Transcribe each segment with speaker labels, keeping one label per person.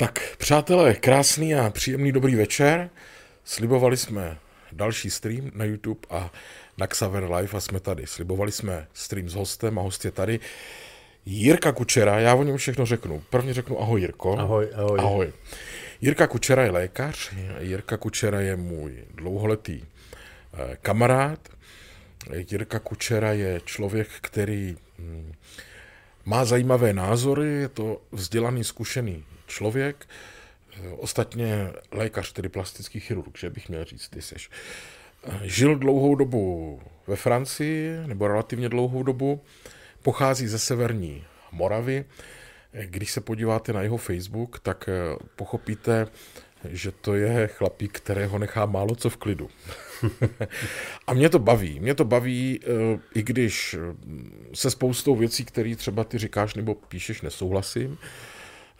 Speaker 1: Tak, přátelé, krásný a příjemný dobrý večer. Slibovali jsme další stream na YouTube a na Xaver Live a jsme tady. Slibovali jsme stream s hostem a host je tady. Jirka Kučera, já o něm všechno řeknu. Prvně řeknu ahoj Jirko.
Speaker 2: Ahoj, ahoj.
Speaker 1: Ahoj. Jirka Kučera je lékař, Jirka Kučera je můj dlouholetý eh, kamarád. Jirka Kučera je člověk, který hm, má zajímavé názory, je to vzdělaný, zkušený člověk, ostatně lékař, tedy plastický chirurg, že bych měl říct, ty seš. Žil dlouhou dobu ve Francii, nebo relativně dlouhou dobu, pochází ze severní Moravy. Když se podíváte na jeho Facebook, tak pochopíte, že to je chlapík, kterého nechá málo co v klidu. a mě to baví. Mě to baví, eh, i když se spoustou věcí, které třeba ty říkáš nebo píšeš, nesouhlasím.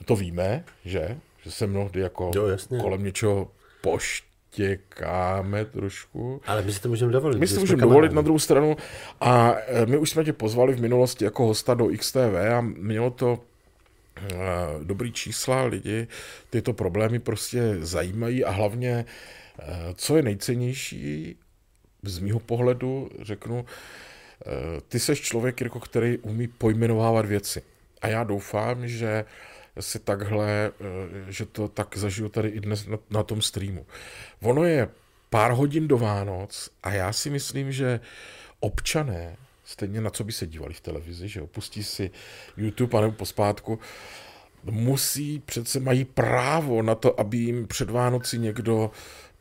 Speaker 1: To víme, že? Že se mnohdy jako
Speaker 2: jo, jasně.
Speaker 1: kolem něčeho poštěkáme trošku.
Speaker 2: Ale my si to můžeme dovolit.
Speaker 1: My si to můžeme dovolit na druhou stranu. A eh, my už jsme tě pozvali v minulosti jako hosta do XTV a mělo to eh, dobrý čísla, lidi tyto problémy prostě zajímají a hlavně, co je nejcennější z mýho pohledu, řeknu, ty seš člověk, jako který umí pojmenovávat věci. A já doufám, že si takhle, eh, že to tak zažiju tady i dnes na, na tom streamu. Ono je pár hodin do Vánoc a já si myslím, že občané, stejně na co by se dívali v televizi, že opustí si YouTube anebo pospátku, musí, přece mají právo na to, aby jim před Vánoci někdo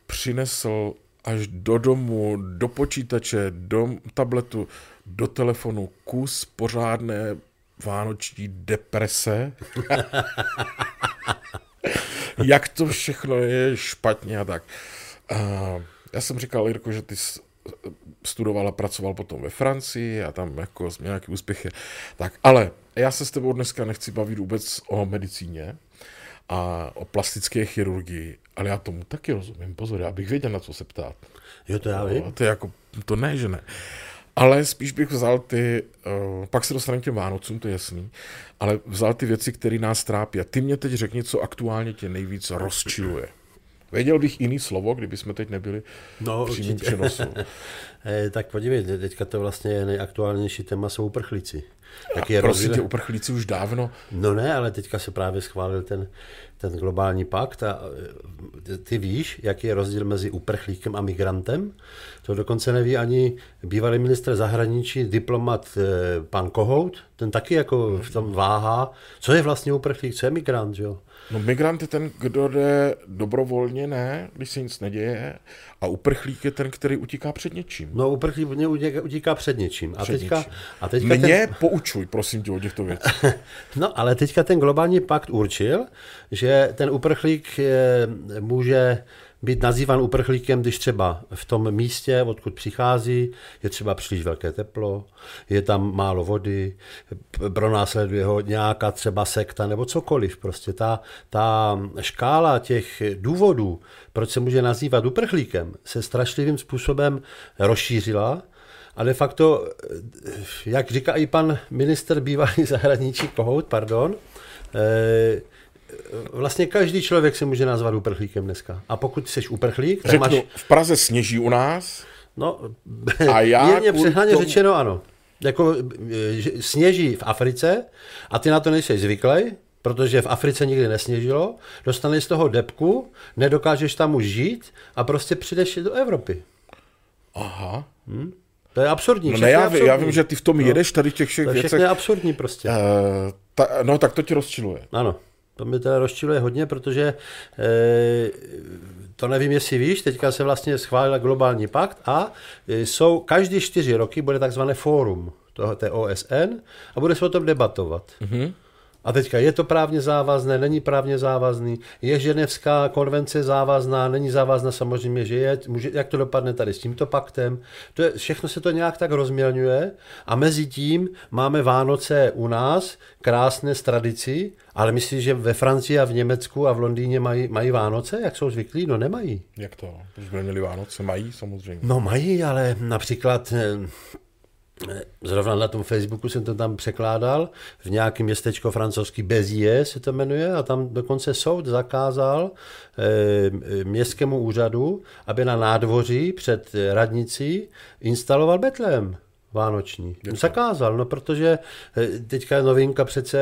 Speaker 1: přinesl až do domu, do počítače, do tabletu, do telefonu kus pořádné vánoční deprese. Jak to všechno je špatně a tak. Uh, já jsem říkal, Jirko, že ty studoval a pracoval potom ve Francii a tam jako měl nějaký úspěchy. Tak, ale já se s tebou dneska nechci bavit vůbec o medicíně a o plastické chirurgii, ale já tomu taky rozumím. Pozor, já bych věděl, na co se ptát.
Speaker 2: Jo, to já vím.
Speaker 1: No, to je jako, to ne, že ne. Ale spíš bych vzal ty, uh, pak se dostaneme k těm Vánocům, to je jasný, ale vzal ty věci, které nás trápí. A ty mě teď řekni, co aktuálně tě nejvíc rozčiluje. Věděl bych jiný slovo, kdyby jsme teď nebyli no, v přímém přenosu.
Speaker 2: Eh, tak podívej, teďka to vlastně nejaktuálnější téma jsou uprchlíci.
Speaker 1: Jak je prosím tě, uprchlíci už dávno.
Speaker 2: No ne, ale teďka se právě schválil ten, ten globální pakt a e, ty víš, jaký je rozdíl mezi uprchlíkem a migrantem? To dokonce neví ani bývalý ministr zahraničí, diplomat e, pan Kohout, ten taky jako v tom váhá, co je vlastně uprchlík, co je migrant, jo?
Speaker 1: No migrant je ten, kdo jde dobrovolně, ne, když se nic neděje, a uprchlík je ten, který utíká před něčím.
Speaker 2: No uprchlík utíká, utíká před něčím. A
Speaker 1: před
Speaker 2: teďka,
Speaker 1: něčím.
Speaker 2: a teďka
Speaker 1: Mě ten... poučuj, prosím tě, o těchto věcech.
Speaker 2: no ale teďka ten globální pakt určil, že ten uprchlík je, může být nazývan uprchlíkem, když třeba v tom místě, odkud přichází, je třeba příliš velké teplo, je tam málo vody, pronásleduje ho nějaká třeba sekta nebo cokoliv. Prostě ta, ta škála těch důvodů, proč se může nazývat uprchlíkem, se strašlivým způsobem rozšířila a de facto, jak říká i pan minister bývalý zahraničí Kohout, pardon, eh, vlastně každý člověk se může nazvat uprchlíkem dneska. A pokud jsi uprchlík, tak
Speaker 1: Řeknu,
Speaker 2: máš...
Speaker 1: v Praze sněží u nás.
Speaker 2: No,
Speaker 1: a já
Speaker 2: mírně přehnaně tomu... řečeno ano. Jako e, sněží v Africe a ty na to nejsi zvyklý, protože v Africe nikdy nesněžilo, dostaneš z toho depku, nedokážeš tam už žít a prostě přijdeš do Evropy.
Speaker 1: Aha.
Speaker 2: Hm? To je absurdní.
Speaker 1: No ne, já, absurdní. já vím, že ty v tom no. jedeš tady těch všech
Speaker 2: věcech. To je absurdní prostě. Uh,
Speaker 1: ta, no tak to tě rozčiluje.
Speaker 2: Ano. To mě teda rozčiluje hodně, protože e, to nevím, jestli víš, teďka se vlastně schválil globální pakt a jsou každý čtyři roky bude takzvané fórum toho, té OSN a bude se o tom debatovat. Mm-hmm. A teďka je to právně závazné, není právně závazný, je ženevská konvence závazná, není závazná samozřejmě, že je, může, jak to dopadne tady s tímto paktem. To je, všechno se to nějak tak rozmělňuje a mezi tím máme Vánoce u nás, krásné s tradicí, ale myslíš, že ve Francii a v Německu a v Londýně mají, mají Vánoce, jak jsou zvyklí? No nemají.
Speaker 1: Jak to? Už by měli Vánoce? Mají samozřejmě.
Speaker 2: No mají, ale například Zrovna na tom Facebooku jsem to tam překládal, v nějakém městečko francouzský Bezie se to jmenuje a tam dokonce soud zakázal e, městskému úřadu, aby na nádvoří před radnicí instaloval Betlém vánoční. Děkuji. Zakázal, no protože eh, teďka je novinka přece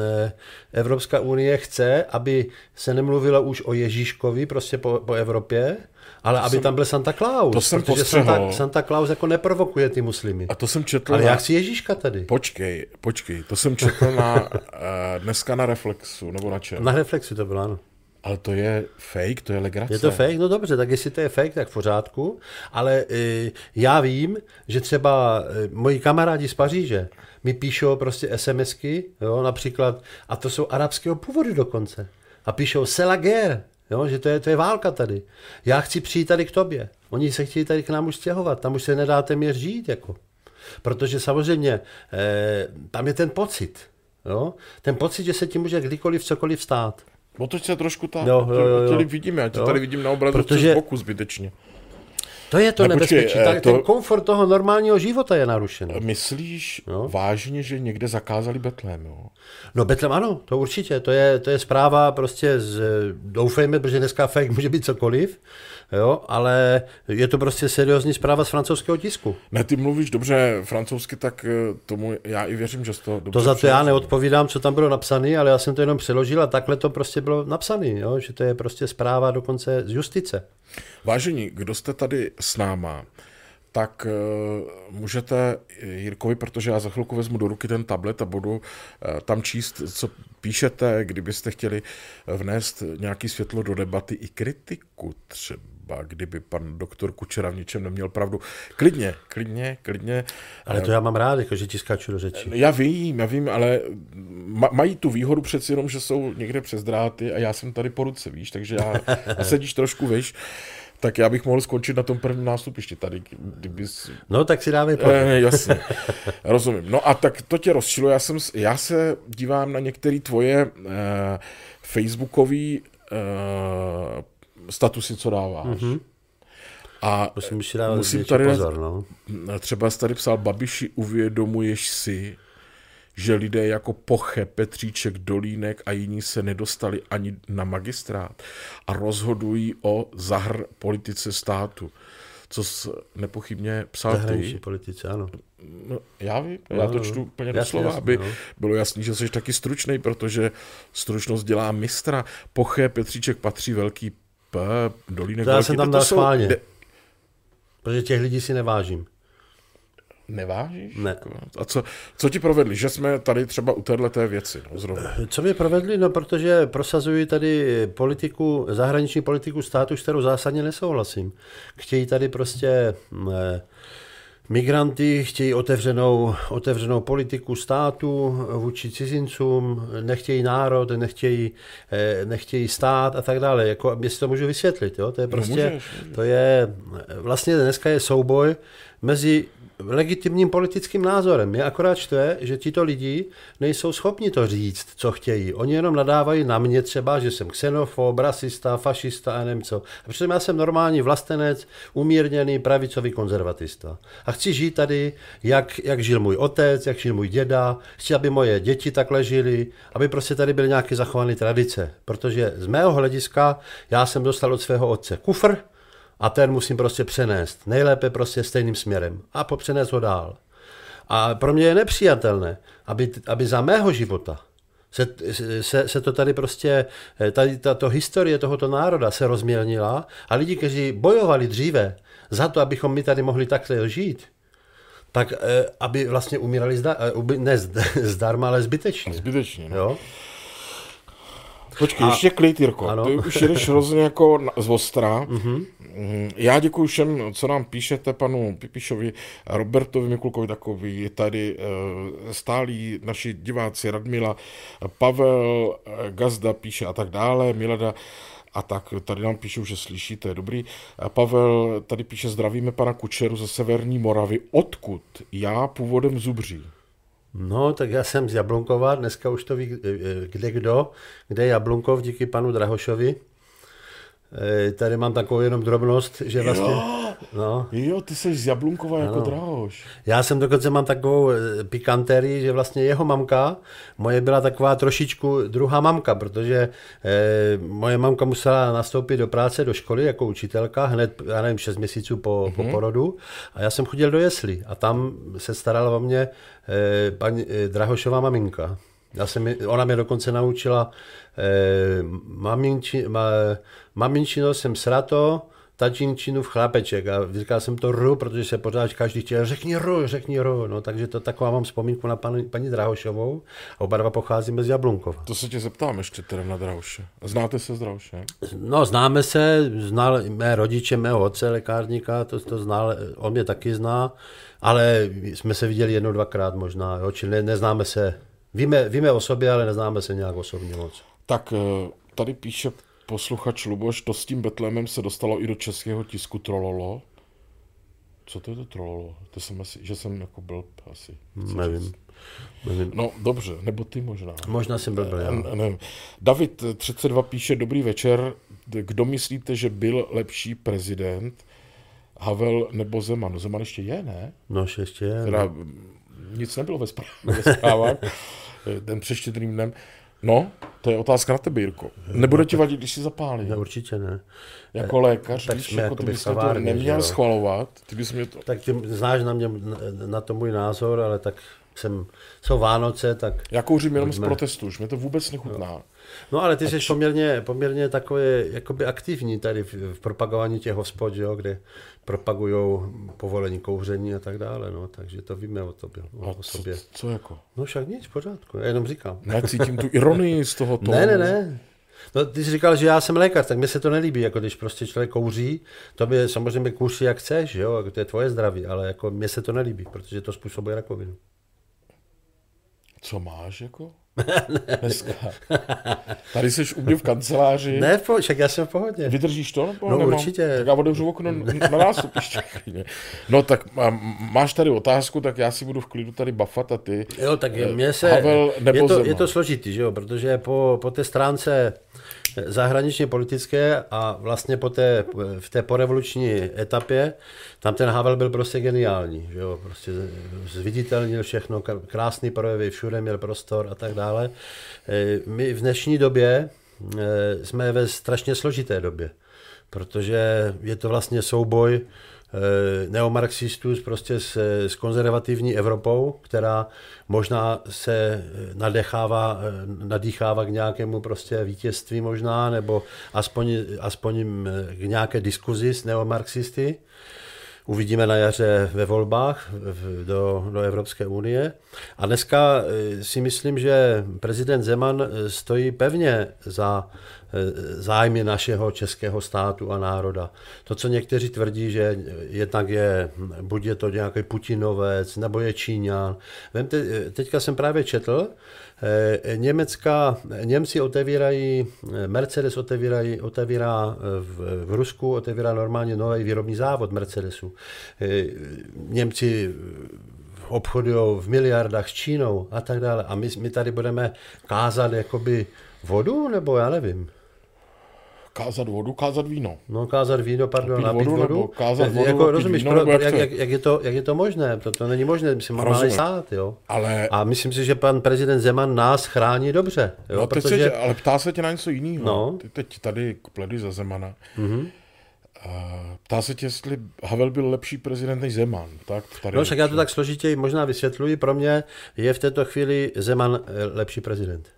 Speaker 2: eh, Evropská unie chce, aby se nemluvilo už o Ježíškovi prostě po, po Evropě, ale aby jsem, tam byl Santa Claus.
Speaker 1: To jsem
Speaker 2: protože Santa, Santa Claus jako neprovokuje ty muslimy.
Speaker 1: A to jsem četl.
Speaker 2: Ale na... já chci Ježíška tady.
Speaker 1: Počkej, počkej, to jsem četl na, eh, dneska na Reflexu, nebo na čem?
Speaker 2: Na Reflexu to bylo, ano.
Speaker 1: Ale to je fake, to je legrace.
Speaker 2: Je to fake? No dobře, tak jestli to je fake, tak v pořádku. Ale e, já vím, že třeba e, moji kamarádi z Paříže mi píšou prostě SMSky, jo, například, a to jsou arabského původu dokonce. A píšou c'est la guerre, jo, že to je, to je válka tady. Já chci přijít tady k tobě. Oni se chtějí tady k nám už stěhovat, tam už se nedáte mě žít, jako. Protože samozřejmě e, tam je ten pocit, jo, ten pocit, že se ti může kdykoliv cokoliv stát.
Speaker 1: Otoč se trošku tak, jo, jo, jo, jo. tady vidíme, já to jo. tady vidím na obrazu Protože... přes boku zbytečně.
Speaker 2: To je to ne, nebezpečí. Počkej, tak, to... Ten komfort toho normálního života je narušen.
Speaker 1: Myslíš no? vážně, že někde zakázali Betlém? Jo?
Speaker 2: No Betlém ano, to určitě. To je, to je zpráva prostě z, doufejme, protože dneska fake může být cokoliv, jo, ale je to prostě seriózní zpráva z francouzského tisku.
Speaker 1: Ne, ty mluvíš dobře francouzsky, tak eh, tomu já i věřím, že to dobře
Speaker 2: To za to já neodpovídám, co tam bylo napsané, ale já jsem to jenom přeložil a takhle to prostě bylo napsané, jo, že to je prostě zpráva dokonce z justice.
Speaker 1: Vážení, kdo jste tady s náma, tak uh, můžete Jirkovi, protože já za chvilku vezmu do ruky ten tablet a budu uh, tam číst, co píšete, kdybyste chtěli vnést nějaký světlo do debaty i kritiku třeba, kdyby pan doktor Kučera v něčem neměl pravdu. Klidně, klidně, klidně.
Speaker 2: Ale to já mám rád, jako že ti skáču do řeči.
Speaker 1: Já vím, já vím, ale mají tu výhodu přeci jenom, že jsou někde přes dráty a já jsem tady po ruce, víš, takže já sedíš trošku, víš tak já bych mohl skončit na tom prvním nástupišti tady, kdybys...
Speaker 2: No, tak si dáme
Speaker 1: Eh, jasně, rozumím. No a tak to tě rozčilo, já, jsem, já se dívám na některé tvoje eh, facebookové eh, statusy, co dáváš. Mm-hmm.
Speaker 2: A musím, si musím tady, pozor, no.
Speaker 1: třeba tady psal, Babiši, uvědomuješ si, že lidé jako Poche, Petříček, Dolínek a jiní se nedostali ani na magistrát a rozhodují o zahr politice státu. Co jsi nepochybně psal
Speaker 2: Zahraniční ty. politice, ano.
Speaker 1: No, já vím, no, já to čtu úplně do slova, aby no. bylo jasný, že jsi taky stručný, protože stručnost dělá mistra. Poche, Petříček patří velký P, Dolínek
Speaker 2: to já jsem tam dal schválně, de... protože těch lidí si nevážím.
Speaker 1: Nevážíš?
Speaker 2: Ne.
Speaker 1: A co, co ti provedli? Že jsme tady třeba u této věci no, zrovna.
Speaker 2: Co mě provedli? No, protože prosazují tady politiku, zahraniční politiku státu, s kterou zásadně nesouhlasím. Chtějí tady prostě ne, Migranty chtějí otevřenou, otevřenou politiku státu vůči cizincům, nechtějí národ, nechtějí, eh, nechtějí stát a tak dále. Jako, jestli to můžu vysvětlit, jo? to je no, prostě, no můžeš. to je, vlastně dneska je souboj mezi legitimním politickým názorem. Je akorát štve, že tito lidi nejsou schopni to říct, co chtějí. Oni jenom nadávají na mě třeba, že jsem xenofob, rasista, fašista a nevím co. A přitom já jsem normální vlastenec, umírněný, pravicový konzervatista. A chci žít tady, jak, jak žil můj otec, jak žil můj děda. Chci, aby moje děti takhle žili, aby prostě tady byly nějaké zachované tradice. Protože z mého hlediska já jsem dostal od svého otce kufr, a ten musím prostě přenést. Nejlépe prostě stejným směrem a popřenést ho dál. A pro mě je nepřijatelné, aby, aby za mého života se, se, se to tady prostě, tady tato historie tohoto národa se rozmělnila a lidi, kteří bojovali dříve za to, abychom my tady mohli takhle žít, tak eh, aby vlastně umírali zda, eh, ne zdarma, ale zbytečně.
Speaker 1: Zbytečně. No.
Speaker 2: Jo?
Speaker 1: Počkej, a... ještě klid, Jirko. Ano. Ty už jedeš hrozně jako z ostra. Mm-hmm. Já děkuji všem, co nám píšete, panu Pipišovi, Robertovi Mikulkovi takový, je tady eh, stálí naši diváci Radmila, Pavel eh, Gazda píše a tak dále, Milada a tak tady nám píšou, že slyšíte, dobrý. Pavel tady píše, zdravíme pana Kučeru ze Severní Moravy. Odkud? Já původem Zubří.
Speaker 2: No, tak já jsem z Jablunkova, dneska už to ví eh, kde kdo, kde je Jablunkov díky panu Drahošovi. Eh, Tady mám takovou jenom drobnost, že vlastně...
Speaker 1: Jo,
Speaker 2: No,
Speaker 1: jo, ty jsi z Jablunkova jako. Drahoš.
Speaker 2: já jsem dokonce mám takovou eh, pikanterii, že vlastně jeho mamka, moje byla taková trošičku druhá mamka, protože eh, moje mamka musela nastoupit do práce, do školy jako učitelka, hned, já nevím, 6 měsíců po, po porodu a já jsem chodil do jesli a tam se starala o mě eh, paní eh, Drahošová maminka. Já jsem, ona mě dokonce naučila eh, maminči, ma, maminčino jsem srato, tačinčinu v chlapeček a říkal jsem to ru, protože se pořád každý chtěl, řekni ru, řekni ru, no, takže to taková mám vzpomínku na paní, paní Drahošovou a oba dva pocházíme z Jablunkova.
Speaker 1: To se tě zeptám ještě teda na Drahoše. Znáte se s Drahošem?
Speaker 2: No, známe se, znal mé rodiče, mého otce, lékárníka, to, to znal, on mě taky zná, ale jsme se viděli jednou, dvakrát možná, jo, čili ne, neznáme se, víme, víme o sobě, ale neznáme se nějak osobně moc.
Speaker 1: Tak eh, tady píše posluchač Luboš, to s tím Betlémem se dostalo i do českého tisku Trololo. Co to je to Trololo? To jsem asi, že jsem jako byl asi.
Speaker 2: Nevím. nevím.
Speaker 1: No dobře, nebo ty možná.
Speaker 2: Možná jsem byl, byl já.
Speaker 1: N- nevím. David eh, 32 píše, dobrý večer, kdo myslíte, že byl lepší prezident? Havel nebo Zeman? No, Zeman ještě je, ne?
Speaker 2: No, ještě je.
Speaker 1: Teda mm, nic nebylo ve zprávách, ve zprávách eh, ten přeštědrým dnem. No, to je otázka na tebe, Jirko. Nebude ti vadit, když si zapálí?
Speaker 2: Ne, určitě ne.
Speaker 1: Jako lékař,
Speaker 2: tak
Speaker 1: víš,
Speaker 2: jsme
Speaker 1: jako ty bys to neměl
Speaker 2: jo.
Speaker 1: schvalovat, ty bys mě to...
Speaker 2: Tak ty znáš na mě, na, to můj názor, ale tak jsem, jsou Vánoce, tak...
Speaker 1: Já kouřím jenom z protestu, už mě to vůbec nechutná.
Speaker 2: No ale ty jsi poměrně, poměrně takový jakoby aktivní tady v, v propagování těch hospod, jo, kde propagují povolení kouření a tak dále, no, takže to víme o tobě,
Speaker 1: A
Speaker 2: o, o
Speaker 1: co,
Speaker 2: sobě.
Speaker 1: co jako?
Speaker 2: No však nic, v pořádku, já jenom říkám.
Speaker 1: Ne, cítím tu ironii z toho tónu.
Speaker 2: Ne, ne, ne. No, ty jsi říkal, že já jsem lékař, tak mi se to nelíbí, jako když prostě člověk kouří, to by samozřejmě kouří jak chceš, jo, jako to je tvoje zdraví, ale jako mně se to nelíbí, protože to způsobuje rakovinu.
Speaker 1: Co máš jako? Dneska. Tady jsi u mě v kanceláři.
Speaker 2: Ne, po- však já jsem v pohodě.
Speaker 1: Vydržíš to? Nebo
Speaker 2: No,
Speaker 1: nemám?
Speaker 2: určitě.
Speaker 1: Tak já otevřu okno na klidně. No tak má- máš tady otázku, tak já si budu v klidu tady bafat a ty.
Speaker 2: Jo, tak mně se,
Speaker 1: Havel nebo
Speaker 2: je, to,
Speaker 1: Zeman?
Speaker 2: je to složitý, že jo, protože po, po té stránce zahraničně politické a vlastně po té, v té porevoluční etapě, tam ten Havel byl prostě geniální, že jo, prostě zviditelnil všechno, krásný projevy, všude měl prostor a tak dále. Eh, My v dnešní době eh, jsme ve strašně složité době, protože je to vlastně souboj neomarxistů s- prostě s, s konzervativní Evropou, která možná se eh, nadechává, eh, nadýchává k nějakému prostě vítězství možná, nebo aspoň, aspoň k nějaké diskuzi s neomarxisty. Uvidíme na jaře ve volbách do, do Evropské unie. A dneska eh, si myslím, že prezident Zeman eh, stojí pevně za eh, zájmy našeho českého státu a národa. To, co někteří tvrdí, že jednak je, buď je to nějaký Putinovec, nebo je Číňan. Vemte, eh, teďka jsem právě četl, eh, Německa, Němci otevírají, eh, Mercedes otevírají, otevírá eh, v, v Rusku, otevírá normálně nový výrobní závod Mercedesu. Eh, Němci obchodují v miliardách s Čínou a tak dále. A my, my tady budeme kázat jakoby vodu, nebo já nevím.
Speaker 1: Kázat vodu, kázat víno.
Speaker 2: No, kázat víno, pardon,
Speaker 1: Pít
Speaker 2: napít
Speaker 1: vodu,
Speaker 2: vodu.
Speaker 1: nebo kázat vodu,
Speaker 2: jako, rozumíš,
Speaker 1: víno,
Speaker 2: pro,
Speaker 1: nebo jak
Speaker 2: jak, jak, jak, je to, jak je to možné? To, to není možné, my si máme stát, jo.
Speaker 1: Ale,
Speaker 2: A myslím si, že pan prezident Zeman nás chrání dobře, jo,
Speaker 1: no,
Speaker 2: protože...
Speaker 1: se, ale ptá se tě na něco jiného.
Speaker 2: No.
Speaker 1: Ty teď tady pleduj za Zemana. Mm-hmm. Ptá se tě, jestli Havel byl lepší prezident než Zeman. Tak tady
Speaker 2: No však já to tak složitěji možná vysvětluji. Pro mě je v této chvíli Zeman eh, lepší prezident.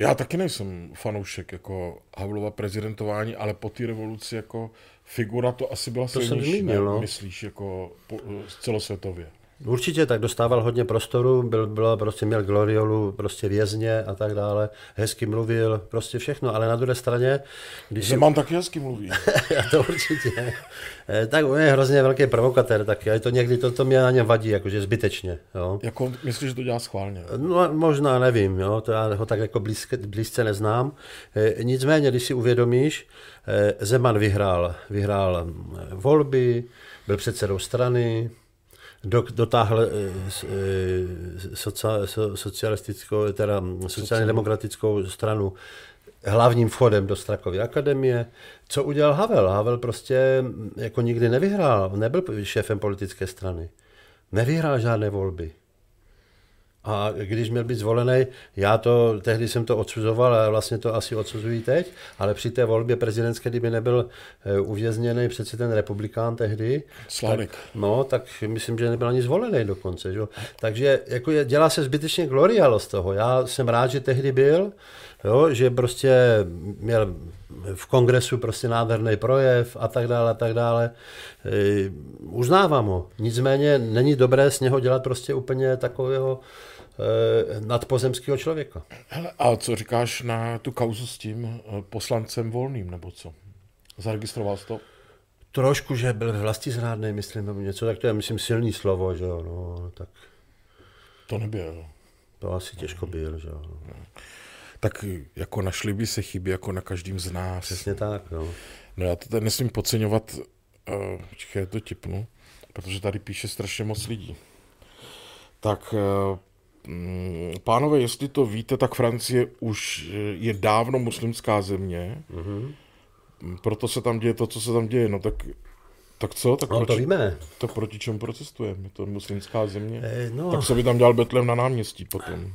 Speaker 1: Já taky nejsem fanoušek jako Havlova prezidentování, ale po té revoluci jako figura to asi byla
Speaker 2: jsem
Speaker 1: silnější,
Speaker 2: zmínil,
Speaker 1: ne?
Speaker 2: no.
Speaker 1: myslíš, jako po, celosvětově.
Speaker 2: Určitě tak dostával hodně prostoru, byl, byl, prostě měl gloriolu, prostě vězně a tak dále, hezky mluvil, prostě všechno, ale na druhé straně, když si
Speaker 1: Zeman taky hezky mluví.
Speaker 2: Já to určitě. Eh, Tak on je hrozně velký provokatér, tak je to někdy to, to mě na něm vadí, jakože zbytečně. Jo.
Speaker 1: jako, myslíš, že to dělá schválně?
Speaker 2: No, možná nevím, jo, to já ho tak jako blízce, blízce neznám. Eh, Nicméně, když si uvědomíš, eh, Zeman vyhrál, vyhrál mm, volby, byl předsedou strany, do, dotáhl eh, eh, socia, so, socialistickou, teda mm, sociálně demokratickou stranu hlavním vchodem do Strakovy akademie. Co udělal Havel? Havel prostě jako nikdy nevyhrál, nebyl šéfem politické strany. Nevyhrál žádné volby. A když měl být zvolený, já to, tehdy jsem to odsuzoval a vlastně to asi odsuzují teď, ale při té volbě prezidentské, kdyby nebyl eh, uvězněný přeci ten republikán tehdy,
Speaker 1: Slavik.
Speaker 2: Tak, no, tak myslím, že nebyl ani zvolený dokonce. Že? Takže jako je, dělá se zbytečně glorialo z toho. Já jsem rád, že tehdy byl, jo, že prostě měl v kongresu prostě nádherný projev a tak dále a tak dále. E, uznávám ho. Nicméně není dobré z něho dělat prostě úplně takového nadpozemského člověka.
Speaker 1: Hele, a co říkáš na tu kauzu s tím e, poslancem volným, nebo co? Zaregistroval jsi to?
Speaker 2: Trošku, že byl vlasti zrádný, myslím, nebo něco, tak to je, myslím, silný slovo, že jo, no, tak
Speaker 1: To nebyl.
Speaker 2: to asi těžko byl, že jo. No.
Speaker 1: Tak jako našli by se chyby jako na každým z nás.
Speaker 2: Přesně tak, no.
Speaker 1: No já to tady nesmím podceňovat, uh, čekaj, to tipnu, protože tady píše strašně moc lidí. Tak uh, pánové, jestli to víte, tak Francie už eh, je dávno muslimská země,
Speaker 2: Mhm.
Speaker 1: proto se tam děje to, co se tam děje. No tak, tak co? Tak
Speaker 2: No to
Speaker 1: proti,
Speaker 2: víme.
Speaker 1: tak proti čemu protestujeme? Je to muslimská země?
Speaker 2: E, no,
Speaker 1: Tak co by tam dělal Betlem na náměstí potom?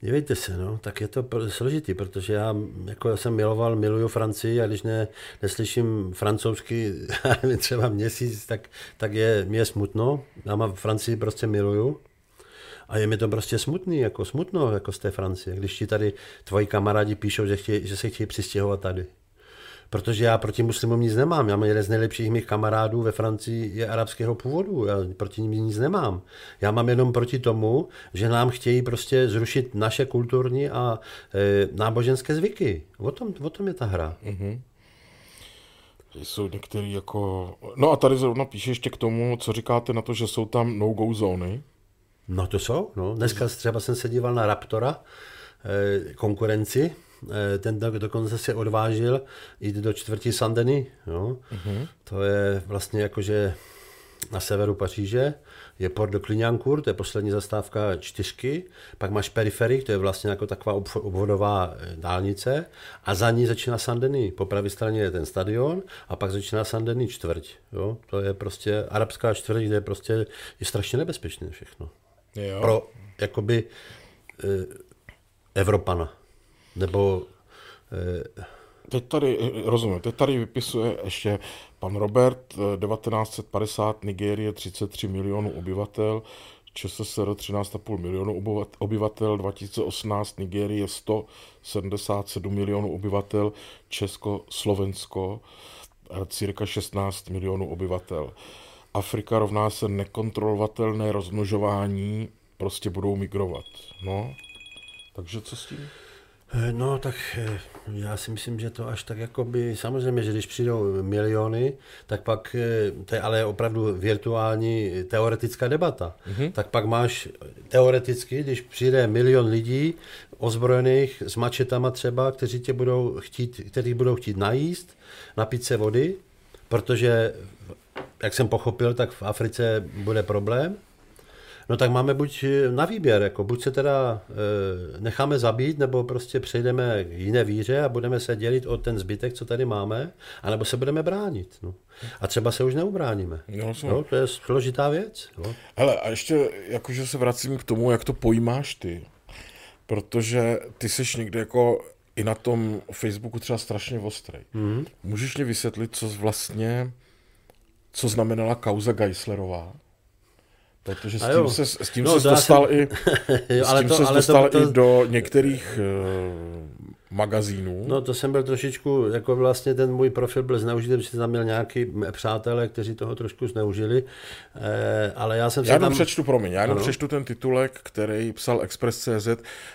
Speaker 2: Dívejte se, no, tak je to složitý, protože já jako jsem miloval, miluju Francii a když ne, neslyším francouzsky já třeba měsíc, tak, tak je, mě je smutno. Já mám Francii prostě miluju. A je mi to prostě smutný, jako smutno jako z té Francie, když ti tady tvoji kamarádi píšou, že, chtějí, že se chtějí přistěhovat tady. Protože já proti muslimům nic nemám. Já mám jeden z nejlepších mých kamarádů ve Francii je arabského původu. Já proti ním nic nemám. Já mám jenom proti tomu, že nám chtějí prostě zrušit naše kulturní a e, náboženské zvyky. O tom, o tom je ta hra.
Speaker 1: Jsou některý jako... No a tady zrovna píše ještě k tomu, co říkáte na to, že jsou tam no-go zóny.
Speaker 2: No to jsou. No. Dneska třeba jsem se díval na Raptora, eh, konkurenci. Eh, ten do- dokonce se odvážil jít do čtvrtí Sandeny. Jo. To je vlastně jakože na severu Paříže. Je Port de Clignancourt, to je poslední zastávka čtyřky. Pak máš periferik, to je vlastně jako taková obv- obvodová eh, dálnice. A za ní začíná Sandeny. Po pravé straně je ten stadion a pak začíná Sandeny čtvrť. Jo. To je prostě arabská čtvrť, kde je prostě je strašně nebezpečné všechno
Speaker 1: Jo.
Speaker 2: pro jakoby eh, Evropana. Nebo eh,
Speaker 1: Teď tady, eh, rozumím, teď tady vypisuje ještě pan Robert, eh, 1950 Nigérie 33 milionů obyvatel, ČSSR 13,5 milionů obyvat- obyvatel, 2018 Nigérie 177 milionů obyvatel, Česko, Slovensko cirka 16 milionů obyvatel. Afrika rovná se nekontrolovatelné rozmnožování, prostě budou migrovat. No, takže co s tím?
Speaker 2: eh, no tak eh, já si myslím, že to až tak jako by, samozřejmě, že když přijdou miliony, tak pak, eh, to je ale opravdu virtuální teoretická debata, mm-hmm. tak pak máš teoreticky, když přijde milion lidí ozbrojených s mačetama třeba, kteří tě budou chtít, kteří budou chtít najíst, napít se vody, protože, jak jsem pochopil, tak v Africe bude problém. No tak máme buď na výběr, jako buď se teda e, necháme zabít, nebo prostě přejdeme k jiné víře a budeme se dělit o ten zbytek, co tady máme, anebo se budeme bránit. No. A třeba se už neubráníme.
Speaker 1: Jo, jsem-
Speaker 2: No, to je složitá věc. No.
Speaker 1: Hele, a ještě jakože se vracím k tomu, jak to pojímáš ty. Protože ty seš někde jako i na tom Facebooku třeba strašně ostrý. Mm. Můžeš mě vysvětlit, co vlastně, co znamenala kauza Geislerová? Protože s tím,
Speaker 2: jo.
Speaker 1: se, s tím
Speaker 2: No,
Speaker 1: se dostal,
Speaker 2: jsem-
Speaker 1: i,
Speaker 2: Jo,
Speaker 1: s
Speaker 2: ale
Speaker 1: tím
Speaker 2: to-
Speaker 1: se
Speaker 2: ale to-
Speaker 1: dostal
Speaker 2: to-
Speaker 1: i do některých uh, magazínů.
Speaker 2: No to jsem byl trošičku, jako vlastně ten můj profil byl zneužitý, protože tam měl nějaký přátelé, kteří toho trošku zneužili, e, ale já jsem se
Speaker 1: Já jenom
Speaker 2: tam...
Speaker 1: přečtu, promiň, já jenom
Speaker 2: Ano.
Speaker 1: přečtu ten titulek, který psal Express.cz.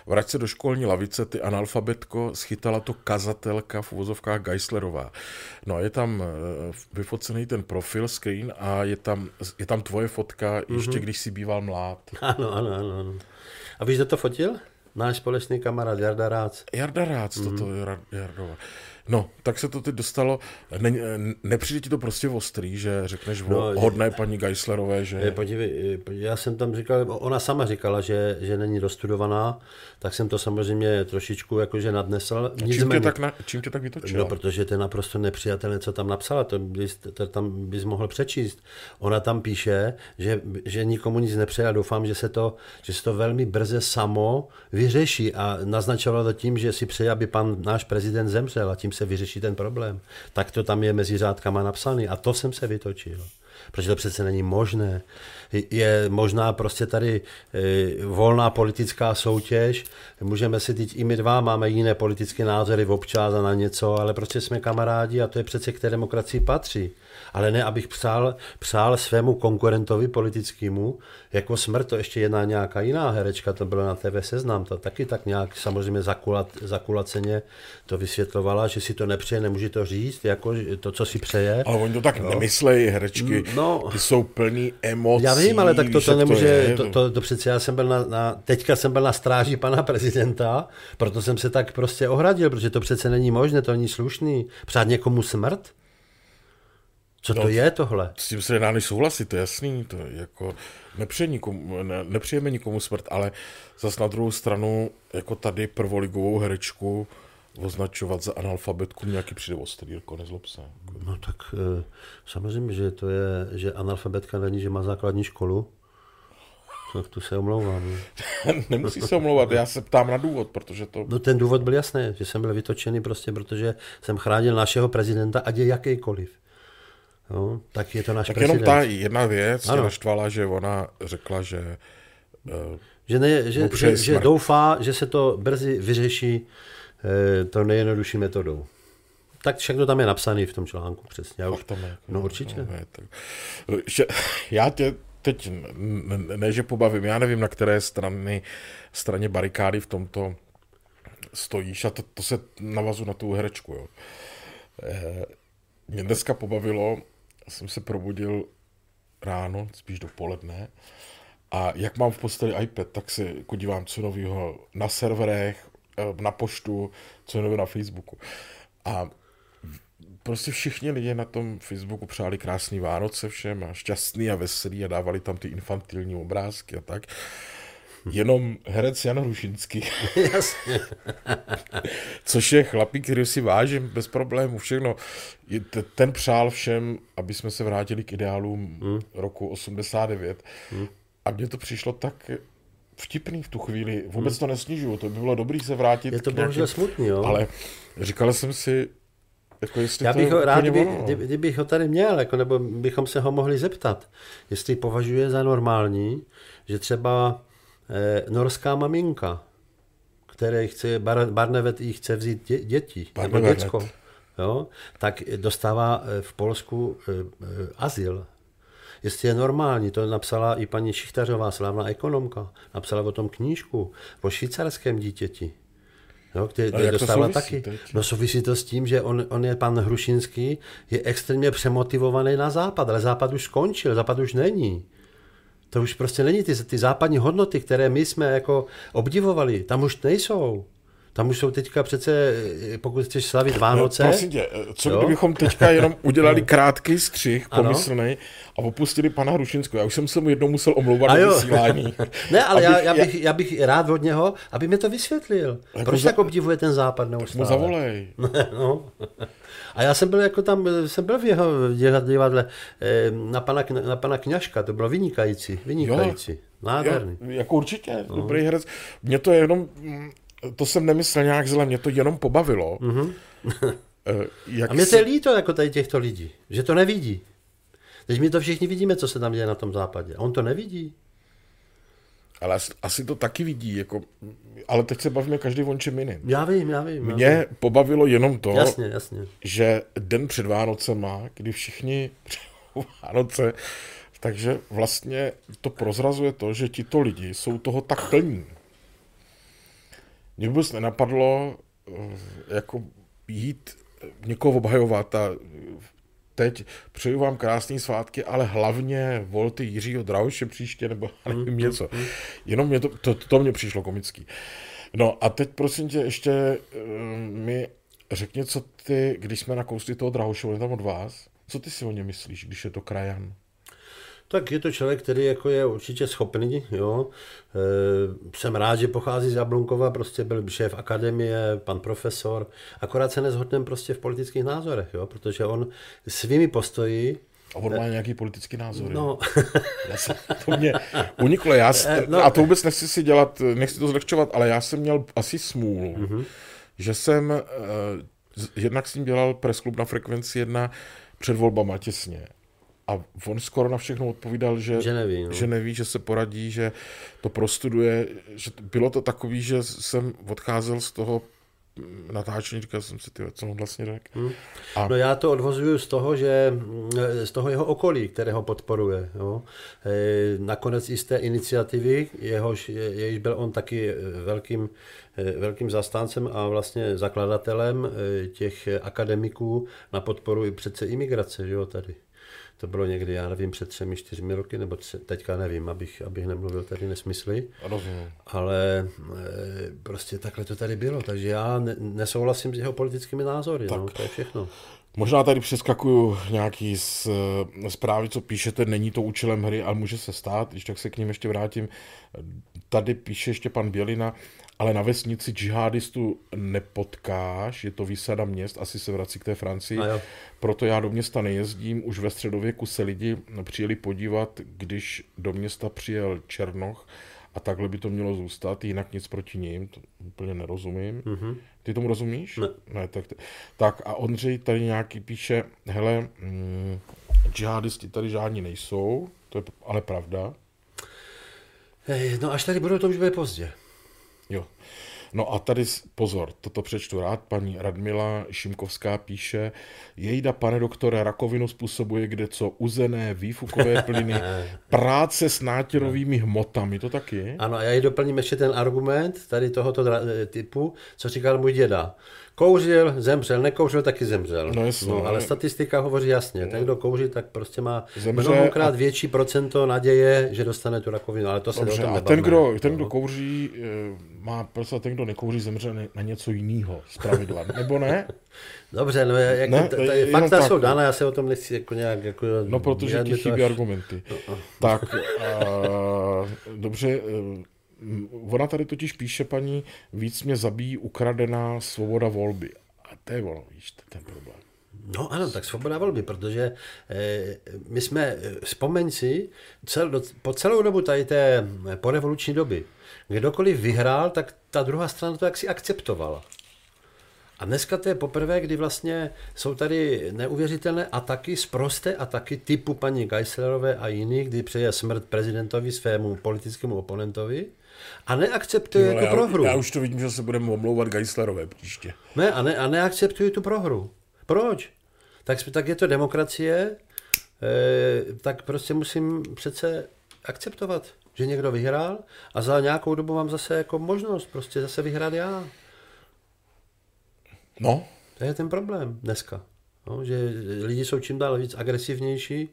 Speaker 1: Vrať se do školní lavice, ty analfabetko, schytala to kazatelka v uvozovkách Geislerová. No a je tam eh, vyfocený ten profil, screen a je tam, je tam tvoje fotka, ještě když si býval mlád.
Speaker 2: Ano, ano, ano. ano. A víš, kdo to fotil? Náš společný kamarád Jarda Rác.
Speaker 1: Jarda Rác, mm. toto Jardova. No, tak se to teď dostalo. Ne, nepřijde ti to prostě ostrý, že řekneš
Speaker 2: No,
Speaker 1: o hodné paní Geislerové, že...
Speaker 2: Podívej, já jsem tam říkal, ona sama říkala, že, že není dostudovaná, tak jsem to samozřejmě trošičku jakože nadnesl.
Speaker 1: Čím tě, tak na, čím tě tak vytočila?
Speaker 2: No, protože to je naprosto nepřijatelné, co tam napsala, to bys, to tam bys mohl přečíst. Ona tam píše, že, že nikomu nic nepřeje a doufám, že se, to, že se to velmi brze samo vyřeší a naznačovala to tím, že si přeje, aby pan náš prezident zemřel a tím se vyřeší ten problém. Tak to tam je mezi řádkama napsaný a to jsem se vytočil. Protože to přece není možné. Je možná prostě tady eh, volná politická soutěž, můžeme si teď i my dva, máme jiné politické názory občas a na něco, ale prostě jsme kamarádi a to je přece k té demokracii patří. Ale ne, abych přál, přál svému konkurentovi politickému jako smrt, to ještě jedna nějaká jiná herečka, to bylo na TV Seznam, to taky tak nějak samozřejmě zakulat, zakulaceně to vysvětlovala, že si to nepřeje, nemůže to říct, jako to, co si přeje.
Speaker 1: Ale oni to tak nemyslejí, herečky.
Speaker 2: No.
Speaker 1: Ty jsou plný emocí.
Speaker 2: Já vím, ale tak to, to nemůže,
Speaker 1: je.
Speaker 2: to, to, to přece já jsem byl na, na, teďka jsem byl na stráži pana prezidenta, proto jsem se tak prostě ohradil, protože to přece není možné, to není slušný. Přát někomu smrt? Co to
Speaker 1: No,
Speaker 2: je tohle?
Speaker 1: S tím se nedá než souhlasit, to je jasný, to je jako nepřeje nikomu, ne, nepřejeme nikomu smrt, ale zas na druhou stranu, jako tady prvoligovou herečku označovat za analfabetku nějaký přijde ostrý, jako nezlob se.
Speaker 2: No tak eh, samozřejmě, že to je, že analfabetka není, že má základní školu. To, tu se omlouvám.
Speaker 1: Nemusí se omlouvat, já se ptám na důvod, protože to...
Speaker 2: No ten důvod byl jasný, že jsem byl vytočený prostě, protože jsem chránil našeho prezidenta, ať je jakýkoliv. No, tak je to náš
Speaker 1: Tak
Speaker 2: prezident.
Speaker 1: jenom ta jedna věc
Speaker 2: Ano.
Speaker 1: mě naštvala, že ona řekla, že eh,
Speaker 2: Že, ne, že, že, že doufá, že se to brzy vyřeší eh, to nejjednodušší metodou. Tak všechno tam je napsané v tom článku, přesně. Já už,
Speaker 1: Fakt tam je.
Speaker 2: no určitě.
Speaker 1: Je, tak. Že, já tě teď, ne, ne, že pobavím, já nevím, na které strany, straně barikády v tomto stojíš a to, to se navazu na tu herečku. Jo. Eh, Mě dneska pobavilo, jsem se probudil ráno, spíš dopoledne, a jak mám v posteli iPad, tak se jako dívám, co nového na serverech, eh, na poštu, co nového na Facebooku. A prostě všichni lidi na tom Facebooku přáli krásný Vánoce všem a šťastný a veselý a dávali tam ty infantilní obrázky a tak. Jenom herec Jan Hrušinský,
Speaker 2: Jasně.
Speaker 1: což je chlapík, který si vážím bez problémů, všechno. Ten přál všem, aby jsme se vrátili k ideálům
Speaker 2: Hmm.
Speaker 1: roku 89. A mně to přišlo tak vtipný v tu chvíli. Vůbec to nesnižuju, to by bylo dobrý se vrátit
Speaker 2: Hmm. Je to
Speaker 1: k nějakým-
Speaker 2: bohužel smutný, jo.
Speaker 1: Ale říkal jsem si, jako jestli
Speaker 2: Já bych ho rád, kdyby,
Speaker 1: no.
Speaker 2: kdyby, kdybych ho tady měl, jako, nebo bychom se ho mohli zeptat, jestli považuje za normální, že třeba norská maminka, které chce, Bar, Barnevet jí chce vzít dě, děti, nebo děcko, jo, tak dostává eh, v Polsku eh, eh, azyl. Jestli je normální, to napsala i paní Šichtařová, slavná ekonomka, napsala o tom knížku o švýcarském dítěti. Jo, který,
Speaker 1: A souvisí
Speaker 2: taky.
Speaker 1: teď?
Speaker 2: No souvisí to s tím, že on, on je pan Hrušinský, je extrémně přemotivovaný na západ, ale západ už skončil, západ už není. To už prostě není ty, ty západní hodnoty, které my jsme jako obdivovali, tam už nejsou. Tam už jsou teďka přece, eh, pokud chceš slavit Vánoce,
Speaker 1: No, prosím tě, co
Speaker 2: Jo?
Speaker 1: kdybychom teďka jenom udělali krátký střih, pomyslný, a opustili pana Hrušinského. Já už jsem se mu jednou musel omlouvat
Speaker 2: A
Speaker 1: na
Speaker 2: jo.
Speaker 1: vysílání.
Speaker 2: ne, ale já,
Speaker 1: Abych-
Speaker 2: já, bych, já bych rád od něho, aby mi to vysvětlil.
Speaker 1: Jako
Speaker 2: Proč
Speaker 1: za-
Speaker 2: tak obdivuje ten západ
Speaker 1: Mu
Speaker 2: neustále?
Speaker 1: zavolej.
Speaker 2: no. A já jsem byl jako tam, jsem byl v jeho diva- divadle eh, na pana, na pana Kňažka, to bylo vynikající, vynikající, nádherný.
Speaker 1: Jo, jako určitě, no. dobrý herec. Mě to jenom, mm, to jsem nemyslel nějak zle, mě to jenom pobavilo. Mm-hmm. jak
Speaker 2: A mě to
Speaker 1: se-
Speaker 2: líto jako tady těchto lidí, že to nevidí. Teď my to všichni vidíme, co se tam děje na tom západě. A on to nevidí.
Speaker 1: Ale as- asi to taky vidí, jako, ale teď se bavíme každý o čem jiným.
Speaker 2: Já vím, já vím. já
Speaker 1: Mě pobavilo jenom to,
Speaker 2: vím. Jasně, jasně.
Speaker 1: že den před Vánocema, kdy všichni Vánoce, takže vlastně to prozrazuje to, že tito lidi jsou toho tak plní. Mě vůbec nenapadlo eh, jako jít eh, někoho obhajovat a teď přeju vám krásné svátky, ale hlavně volte Jiřího Drauše příště, nebo nevím něco. Jenom mě to, to, to mě přišlo komický. No a teď prosím tě ještě eh, mi řekni, co ty, když jsme na kousli toho Drahošova, tam od vás, co ty si o něm myslíš, když je to krajan?
Speaker 2: Tak je to člověk, který jako je určitě schopný. Jo. E, jsem rád, že pochází z Jablunkova, prostě byl šéf akademie, pan profesor. Akorát se nezhodneme prostě v politických názorech, jo, protože on svými postoji
Speaker 1: a on má nějaký politický názor.
Speaker 2: No.
Speaker 1: Já jsem, to mě uniklo. Já, no. A to vůbec nechci si dělat, nechci to zlehčovat, ale já jsem měl asi smůlu, mm-hmm. že jsem uh, jednak s ním dělal presklub na frekvenci 1 před volbama těsně. A on skoro na všechno odpovídal, že,
Speaker 2: že, neví, no.
Speaker 1: že neví, že se poradí, že to prostuduje. Že bylo to takový, že jsem odcházel z toho natáčení, říkal jsem si, ty, co on vlastně řekl. Hmm.
Speaker 2: A... No já to odvozuju z toho, že z toho jeho okolí, které ho podporuje. Jo. E, nakonec i z té iniciativy, jehož, jejíž byl on taky velkým, velkým zastáncem a vlastně zakladatelem e, těch akademiků na podporu i přece imigrace, že jo, tady. To bylo někdy, já nevím, před třemi, čtyřmi roky, nebo tři, teďka nevím, abych, abych nemluvil tady nesmysly.
Speaker 1: Rozumím.
Speaker 2: Ale e, prostě takhle to tady bylo, takže já ne, nesouhlasím s jeho politickými názory, tak. no, to je všechno.
Speaker 1: Možná tady přeskakuju nějaký z, zprávy, co píšete, není to účelem hry, ale může se stát, když tak se k ním ještě vrátím. Tady píše ještě pan Bělina, ale na vesnici džihadistu nepotkáš, je to výsada měst, asi se vrací k té Francii, proto já do města nejezdím, už ve středověku se lidi přijeli podívat, když do města přijel Černoch a takhle by to mělo zůstat, jinak nic proti ním, to úplně nerozumím. Mm-hmm. Ty tomu rozumíš?
Speaker 2: Ne.
Speaker 1: ne tak, tak a Ondřej tady nějaký píše, hele, mm, džihadisti tady žádní nejsou, to je ale pravda.
Speaker 2: No až tady budou, to už bude pozdě.
Speaker 1: Jo. No a tady pozor, toto přečtu rád, paní Radmila Šimkovská píše, jejda, pane doktore, rakovinu způsobuje kde co, uzené, výfukové plyny, práce s nátěrovými hmotami, to taky?
Speaker 2: Ano, a já ji doplním ještě ten argument tady tohoto typu, co říkal můj děda. Kouřil, zemřel, nekouřil, taky zemřel.
Speaker 1: No, jasně,
Speaker 2: no, ale statistika hovoří jasně. Ten, kdo kouří, tak prostě má Zemře mnohokrát a... větší procento naděje, že dostane tu rakovinu, ale to se Dobře,
Speaker 1: a ten, kdo, ten, kdo kouří, eh, má prostě ten, kdo nekouří, zemře na něco jiného z pravidla, nebo ne?
Speaker 2: Dobře, no jak, ne, t- t- fakta jsou dána, já se o tom nechci jako nějak... Jako,
Speaker 1: no, protože ti chybí až... argumenty. No, no. Tak, a, dobře, eh, Ona tady totiž píše paní, víc mě zabíjí ukradená svoboda volby. A to je ono, víš, ten problém.
Speaker 2: No ano, tak svoboda volby, protože eh, my jsme, eh, vzpomeň si, cel, po celou dobu tady té eh, porevoluční doby, kdokoliv vyhrál, tak ta druhá strana to jaksi akceptovala. A dneska to je poprvé, kdy vlastně jsou tady neuvěřitelné ataky, zprosté ataky typu paní Geislerové a jiných, kdy přeje smrt prezidentovi svému politickému oponentovi a neakceptuje
Speaker 1: jo,
Speaker 2: tu
Speaker 1: já,
Speaker 2: prohru.
Speaker 1: Já už to vidím, že se budeme omlouvat Geislerové příště.
Speaker 2: Ne, a, ne, a neakceptuje tu prohru. Proč? Tak, tak je to demokracie, e, tak prostě musím přece akceptovat, že někdo vyhrál a za nějakou dobu mám zase jako možnost prostě zase vyhrát já.
Speaker 1: No.
Speaker 2: To je ten problém dneska. No, že lidi jsou čím dál víc agresivnější,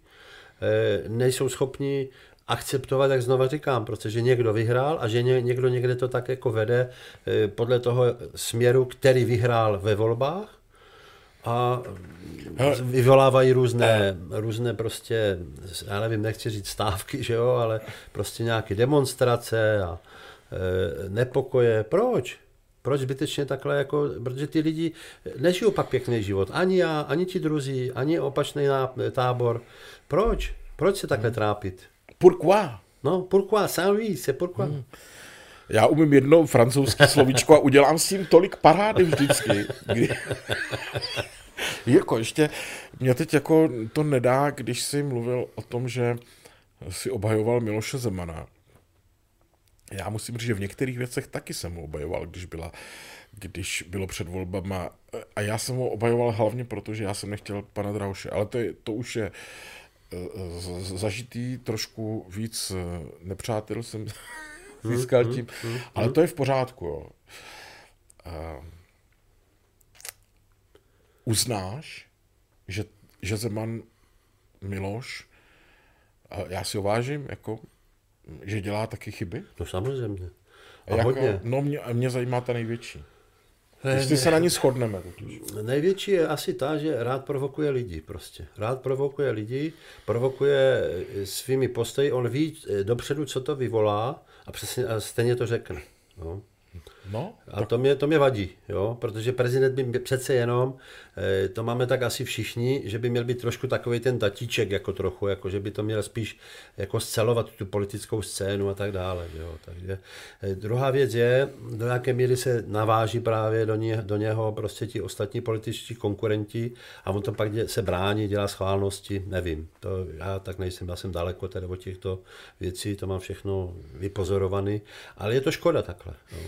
Speaker 2: e, nejsou schopni akceptovat, jak znova říkám, protože někdo vyhrál a že někdo někde to tak jako vede eh, podle toho směru, který vyhrál ve volbách a vyvolávají různé, různé prostě, já nevím, nechci říct stávky, že jo, ale prostě nějaké demonstrace a e, nepokoje. Proč? Proč zbytečně takhle, jako, protože ty lidi nežijou pak pěkný život. Ani já, ani ti druzí, ani opačný tábor. Proč? Proč se takhle hmm. trápit?
Speaker 1: Pourquoi?
Speaker 2: No, pourquoi, sans lui, c'est pourquoi. Hmm.
Speaker 1: Já umím jedno francouzské slovíčko a udělám s tím tolik parády vždycky. Kdy... jako ještě, mě teď jako to nedá, když jsi mluvil o tom, že si obhajoval Miloše Zemana. Já musím říct, že v některých věcech taky jsem ho obhajoval, když, byla, když bylo před volbama. A já jsem ho obhajoval hlavně proto, že já jsem nechtěl pana Drauše. Ale to, je, to už je zažitý trošku víc eh, nepřátel jsem získal tím, hmm, hmm, ale to je v pořádku. Jo. Uh, uznáš, že, že Zeman Miloš, já si ho vážím, jako, že dělá taky chyby?
Speaker 2: No samozřejmě.
Speaker 1: A jako, hodně. No mě, mě zajímá ta největší. Jestli se na ní shodneme.
Speaker 2: Největší je asi ta, že rád provokuje lidi prostě. Rád provokuje lidi, provokuje eh, svými postoji, on ví eh, dopředu, co to vyvolá a, přesně, a stejně to řekne. No.
Speaker 1: No,
Speaker 2: A to mě, to mě vadí, jo? protože prezident by přece jenom, eh, to máme tak asi všichni, že by měl být trošku takový ten tatíček, jako trochu, jako že by to měl spíš jako scelovat tu politickou scénu a tak dále. Jo? Takže eh, druhá věc je, do jaké míry se naváží právě do, ně, do něho prostě ti ostatní političtí konkurenti a on to pak dě, se brání, dělá schválnosti, nevím. To já tak nejsem, já jsem daleko tedy od těchto věcí, to mám všechno vypozorovaný, ale je to škoda takhle. Jo?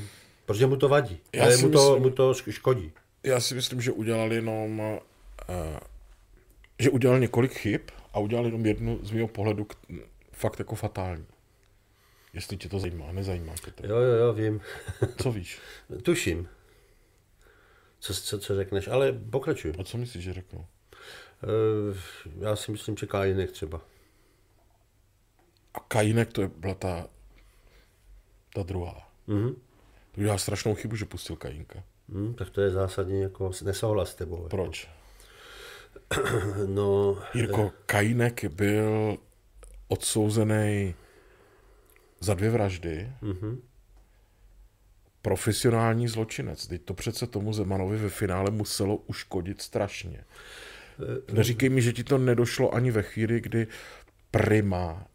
Speaker 2: Protože mu to vadí.
Speaker 1: Já
Speaker 2: Ale mu, to,
Speaker 1: myslím-
Speaker 2: mu to škodí.
Speaker 1: Já si myslím, že udělal jenom, uh, že udělal několik chyb a udělal jenom jednu z mého pohledu k- fakt jako fatální. Jestli tě to zajímá, nezajímá tě to.
Speaker 2: Jo, jo, jo, vím.
Speaker 1: Co víš?
Speaker 2: Tuším. Co, co, co řekneš, ale pokračuj.
Speaker 1: A co myslíš, že řeknu?
Speaker 2: Uh, já si myslím, že Kajinek třeba.
Speaker 1: A Kajinek to je, byla ta, ta druhá.
Speaker 2: Mhm.
Speaker 1: To udělal strašnou chybu, že pustil Kajinka.
Speaker 2: Hm, tak to je zásadní jako nesouhlas s tebou.
Speaker 1: Proč?
Speaker 2: No,
Speaker 1: Jirko, Kajinek byl odsouzený za dvě vraždy.
Speaker 2: mhm.
Speaker 1: Profesionální zločinec. Teď to přece tomu Zemanovi ve finále muselo uškodit strašně. Neříkej mi, že ti to nedošlo ani ve chvíli, kdy Prima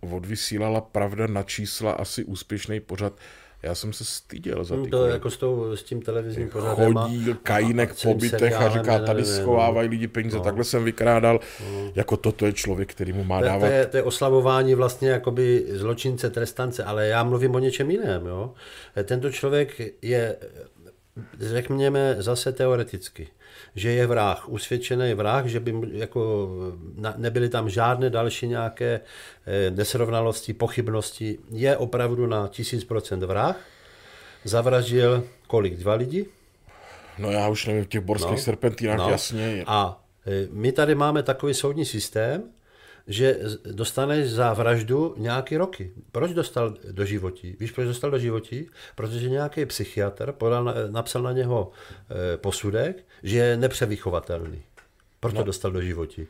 Speaker 1: odvysílala pravda na čísla asi úspěšný pořad. Já jsem se styděl za ty
Speaker 2: Hm, to jako s, tou, s tím televizním pořadem.
Speaker 1: chodí kajínek po bytech a říká, tady
Speaker 2: nevím, no.
Speaker 1: schovávají lidi peníze, takhle jsem vykrádal. Jako toto je člověk, který mu má
Speaker 2: To, je- to,
Speaker 1: dávat
Speaker 2: je, to je oslavování vlastně jakoby zločince, trestance, ale já mluvím o něčem jiném. Jo? Tento člověk je, řekněme zase teoreticky, že je vrah, usvědčený vrah, že by jako nebyly tam žádné další nějaké eh, nesrovnalosti, pochybnosti. Je opravdu na tisíc procent vrah. Zavraždil kolik? Dva lidi?
Speaker 1: No já už nevím, v těch borských
Speaker 2: No.
Speaker 1: serpentínách
Speaker 2: No.
Speaker 1: jasně.
Speaker 2: A e, my tady máme takový soudní systém, že dostaneš za vraždu nějaký roky. Proč dostal do životí? Víš, proč dostal do životí? Protože nějaký psychiatr podal, na- napsal na něho e, posudek, že je nepřevychovatelný. Proto no. dostal do životí.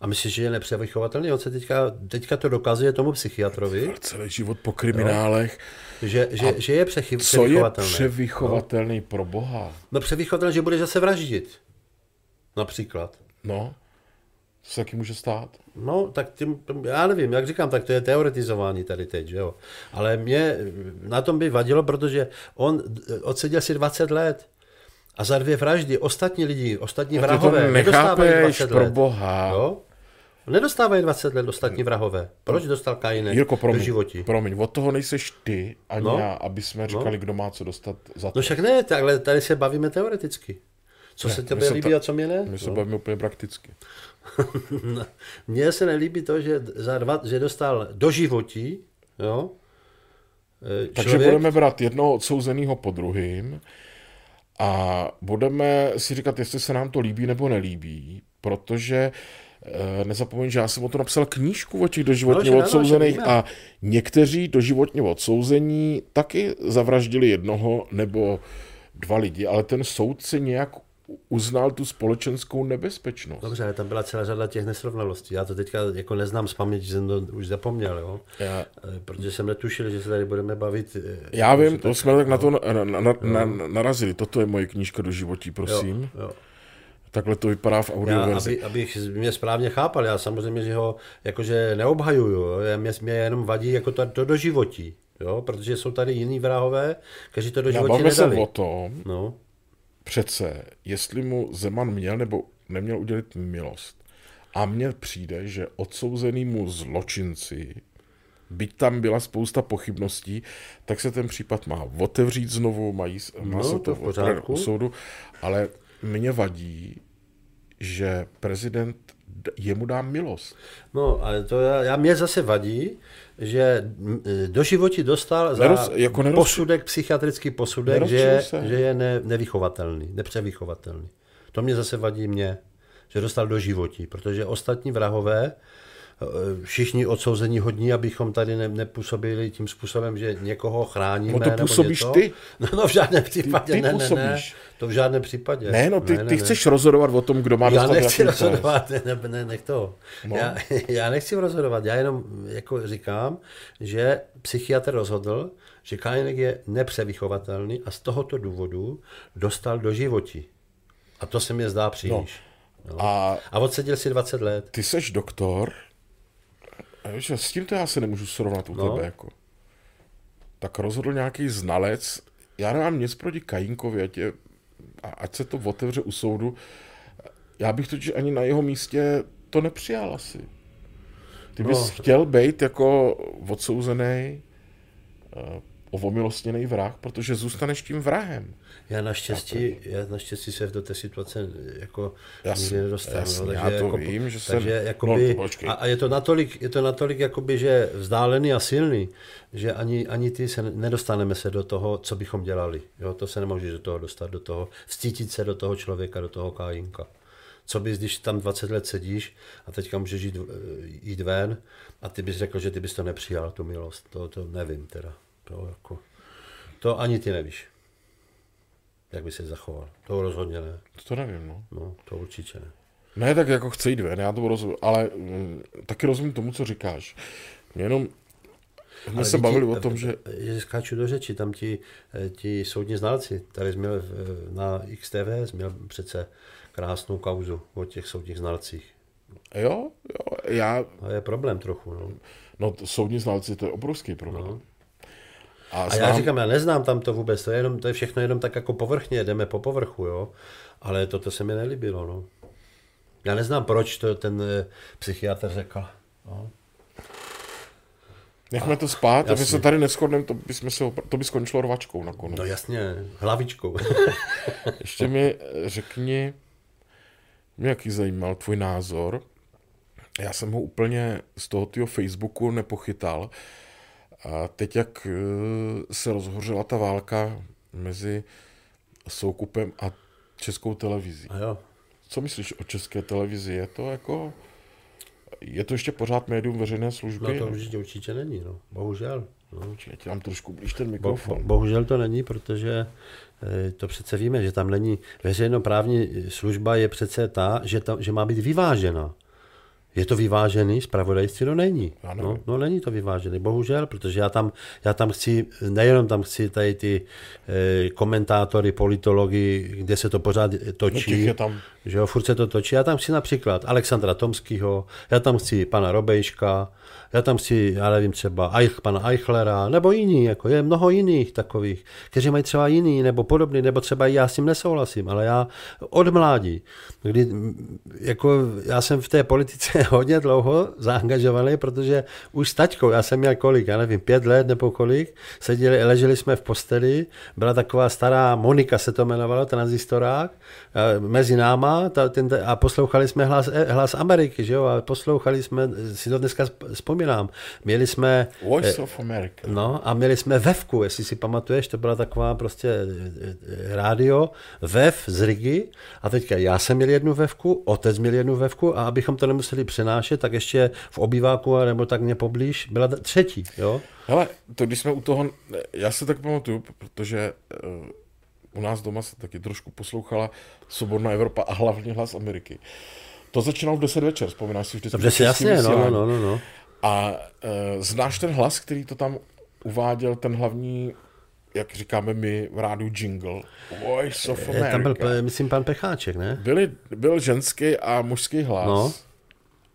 Speaker 2: A myslíš, že je nepřevychovatelný? On se teďka, teďka to dokazuje tomu psychiatrovi,
Speaker 1: Celý život po kriminálech.
Speaker 2: že, že, že je přechy,
Speaker 1: Co je
Speaker 2: převychovatelný.
Speaker 1: převychovatelný pro boha?
Speaker 2: No převychovatelný, že bude zase vraždit. Například.
Speaker 1: No, co se taky může stát?
Speaker 2: No, tak tím, já nevím, jak říkám, tak to je teoretizování tady teď, že jo. Ale mě na tom by vadilo, protože on odseděl si 20 let a za dvě vraždy ostatní lidi, ostatní
Speaker 1: A to
Speaker 2: vrahové nedostávají
Speaker 1: nechápeš,
Speaker 2: 20
Speaker 1: pro
Speaker 2: let.
Speaker 1: boha.
Speaker 2: Jo? Nedostávají 20 let ostatní vrahové. Proč dostal Kajinek
Speaker 1: Jirko,
Speaker 2: do
Speaker 1: promiň,
Speaker 2: životí?
Speaker 1: promiň, od toho nejseš ty ani
Speaker 2: No.
Speaker 1: já, aby jsme říkali, kdo má co dostat za to.
Speaker 2: No však ne, takhle tady se bavíme teoreticky. Co
Speaker 1: Ne,
Speaker 2: se tebe líbí
Speaker 1: ta-
Speaker 2: a co mě ne?
Speaker 1: My se
Speaker 2: No.
Speaker 1: bavíme úplně prakticky.
Speaker 2: Mně se nelíbí to, že, za dva, že dostal do životí, jo, e,
Speaker 1: Takže
Speaker 2: člověk,
Speaker 1: budeme brát jednoho odsouzeného po druhým a budeme si říkat, jestli se nám to líbí nebo nelíbí, protože eh, nezapomeň, že já jsem o to napsal knížku o těch doživotně
Speaker 2: No,
Speaker 1: odsouzených
Speaker 2: víme.
Speaker 1: a někteří doživotně odsouzení taky zavraždili jednoho nebo dva lidi, ale ten soudce nějak uznal tu společenskou nebezpečnost.
Speaker 2: Dobře, ale tam byla celá řada těch nesrovnalostí. Já to teďka jako neznám z paměti, že jsem to už zapomněl, jo?
Speaker 1: Já,
Speaker 2: E, Protože jsem netušil, že se tady budeme bavit. e,
Speaker 1: já vím, to jsme tak na to na, na, na, na, narazili. Toto je moje knížka do životí, prosím.
Speaker 2: Jo, jo.
Speaker 1: Takhle to vypadá v audioverzi.
Speaker 2: aby, abych mě správně chápal, já samozřejmě, že ho jakože neobhajuju, jo? Mě, mě jenom vadí jako to, to do životí, jo? protože jsou tady jiní vrahové, kteří to do
Speaker 1: Já
Speaker 2: životí
Speaker 1: bavíme se
Speaker 2: nedali.
Speaker 1: o tom,
Speaker 2: No,
Speaker 1: přece, jestli mu Zeman měl nebo neměl udělit milost. A mně přijde, že odsouzenýmu zločinci, byť tam byla spousta pochybností, tak se ten případ má otevřít znovu, mají, má
Speaker 2: No,
Speaker 1: se
Speaker 2: to
Speaker 1: to
Speaker 2: v pořádku.
Speaker 1: u soudu, ale mě vadí, že prezident jemu dá milost.
Speaker 2: no ale to já, já mě zase vadí, že do životí dostal za
Speaker 1: Neroz- jako neroz-
Speaker 2: posudek, psychiatrický posudek, že,
Speaker 1: se.
Speaker 2: že je ne, nevychovatelný, nepřevychovatelný. To mě zase vadí mě, že dostal do životí, protože ostatní vrahové všichni odsouzení hodní, abychom tady ne, nepůsobili tím způsobem, že někoho chráníme.
Speaker 1: No to působíš
Speaker 2: nebo
Speaker 1: ty.
Speaker 2: No, no, v žádném případě,
Speaker 1: ty
Speaker 2: ne, ne, ne,
Speaker 1: působíš.
Speaker 2: to v žádném případě.
Speaker 1: Ne, no ty,
Speaker 2: ne,
Speaker 1: ty
Speaker 2: ne.
Speaker 1: chceš rozhodovat o tom, kdo má
Speaker 2: Já nechci rozhodovat, ne, ne, ne, nech to.
Speaker 1: No.
Speaker 2: Já, já nechci rozhodovat, já jenom jako říkám, že psychiatr rozhodl, že Kajnek je nepřevychovatelný a z tohoto důvodu dostal do životí. A to se mi zdá příliš. No.
Speaker 1: A
Speaker 2: A odseděl si 20 let.
Speaker 1: ty seš doktor, že s tím to já se nemůžu srovnat u
Speaker 2: No.
Speaker 1: tebe, jako. Tak rozhodl nějaký znalec, já nemám nic proti Kajínkovi, ať, je, a ať se to otevře u soudu, já bych totiž ani na jeho místě to nepřijal asi. Ty bys
Speaker 2: No.
Speaker 1: no. chtěl být jako odsouzený, eh, ovomilostněný vrah, protože zůstaneš tím vrahem.
Speaker 2: Já naštěstí, já naštěstí se do té situace jako
Speaker 1: Jasně,
Speaker 2: nikdy nedostanu.
Speaker 1: jasně,
Speaker 2: no,
Speaker 1: já
Speaker 2: takže
Speaker 1: to
Speaker 2: jako,
Speaker 1: vím, že jsem-
Speaker 2: takže
Speaker 1: no,
Speaker 2: jakoby,
Speaker 1: počkej.
Speaker 2: a, a, je to natolik, je to natolik jakoby, že vzdálený a silný, že ani, ani ty se nedostaneme se do toho, co bychom dělali. Jo, to se nemůžeš do toho dostat, do toho, vcítit se do toho člověka, do toho kájinka. Co bys, když tam 20 let sedíš a teďka můžeš jít, jít ven a ty bys řekl, že ty bys to nepřijal, tu milost. To, to nevím teda. To, jako, to ani ty nevíš jak by se zachoval. To rozhodně ne.
Speaker 1: To nevím, no.
Speaker 2: No, to určitě ne.
Speaker 1: Ne, tak jako chce jít ven, já to rozumím, ale mm, taky rozumím tomu, co říkáš. Mě jenom, jsme
Speaker 2: Ale
Speaker 1: se bavili o tom, že
Speaker 2: Že skáču do řeči, tam ti, eh, ti soudní znalci, tady jsi měl na XTV, jsi měl přece krásnou kauzu o těch soudních znalcích.
Speaker 1: jo, jo, já,
Speaker 2: A je problém trochu, no.
Speaker 1: no to soudní znalci, to je obrovský problém.
Speaker 2: No.
Speaker 1: A,
Speaker 2: A já říkám, já neznám tam to vůbec, to je, jenom, to je všechno jenom tak jako povrchně, jdeme po povrchu, jo. Ale toto se mi nelíbilo, no. Já neznám, proč to ten eh, psychiatr řekl. No.
Speaker 1: nechme to spát, a my
Speaker 2: jasně.
Speaker 1: se tady neschodneme, to by, se, to by skončilo rvačkou nakonec.
Speaker 2: no jasně, hlavičkou.
Speaker 1: Ještě mi eh, řekni, mě jaký zajímal tvůj názor. Já jsem ho úplně z toho Facebooku nepochytal. A teď, jak eh, se rozhořela ta válka mezi Soukupem a českou televizí.
Speaker 2: A jo,
Speaker 1: Co myslíš o české televizi? Je to jako... Je to ještě pořád médium veřejné
Speaker 2: no
Speaker 1: služby?
Speaker 2: to určitě, určitě není, no. Bohužel. No.
Speaker 1: Já ti dám trošku blíž ten mikrofon.
Speaker 2: bo, bohužel to není, protože eh, to přece víme, že tam není veřejnoprávní služba je přece ta, že, tam, že má být vyvážena. Je to vyvážený, zpravodajství to není. No, no není to vyvážený, bohužel, protože já tam, já tam chci, nejenom tam chci tady ty eh, komentátory, politology, kde se to pořád
Speaker 1: No,
Speaker 2: točí.
Speaker 1: je tam
Speaker 2: Že jo, furt se to točí. Já tam chci například Alexandra Tomského, já tam chci pana Robejška, já tam chci, já nevím, třeba Eich, pana Eichlera, nebo jiný, jako je mnoho jiných takových, kteří mají třeba jiný, nebo podobný, nebo třeba já s tím nesouhlasím, ale já od mládí, kdy, jako já jsem v té politice hodně dlouho zaangažovaný, protože už s taťkou, já jsem měl kolik, já nevím, pět let nebo kolik, seděli, leželi jsme v posteli, byla taková stará Monika se to jmenovalo, tranzistorák, eh, mezi náma ta, ten, a poslouchali jsme hlas, eh, hlas Ameriky, že jo, a poslouchali jsme, si to dneska sp- vzpomínám, měli jsme,
Speaker 1: Voice of America.
Speaker 2: no a měli jsme Vevku, jestli si pamatuješ, to byla taková prostě eh, eh, rádio, Vev z Rigi a teďka já jsem měl jednu Vevku, otec měl jednu Vevku a abychom to nemuseli přenášet, tak ještě v obýváku nebo tak mě poblíž byla třetí, jo.
Speaker 1: Hele, to když jsme u toho, já se tak pamatuju, protože u nás doma se taky trošku poslouchala Svobodná Evropa a hlavně hlas Ameriky. To začínalo v 10 večer, vzpomínáš si vždycky.
Speaker 2: Dobře jasně, no, no, no, no, no.
Speaker 1: A uh, znáš ten hlas, který to tam uváděl, ten hlavní, jak říkáme my v rádiu jingle, Voice of
Speaker 2: Eh,
Speaker 1: America.
Speaker 2: Tam byl, eh, myslím, pan Pecháček, ne?
Speaker 1: Byli, byl ženský a mužský hlas.
Speaker 2: No.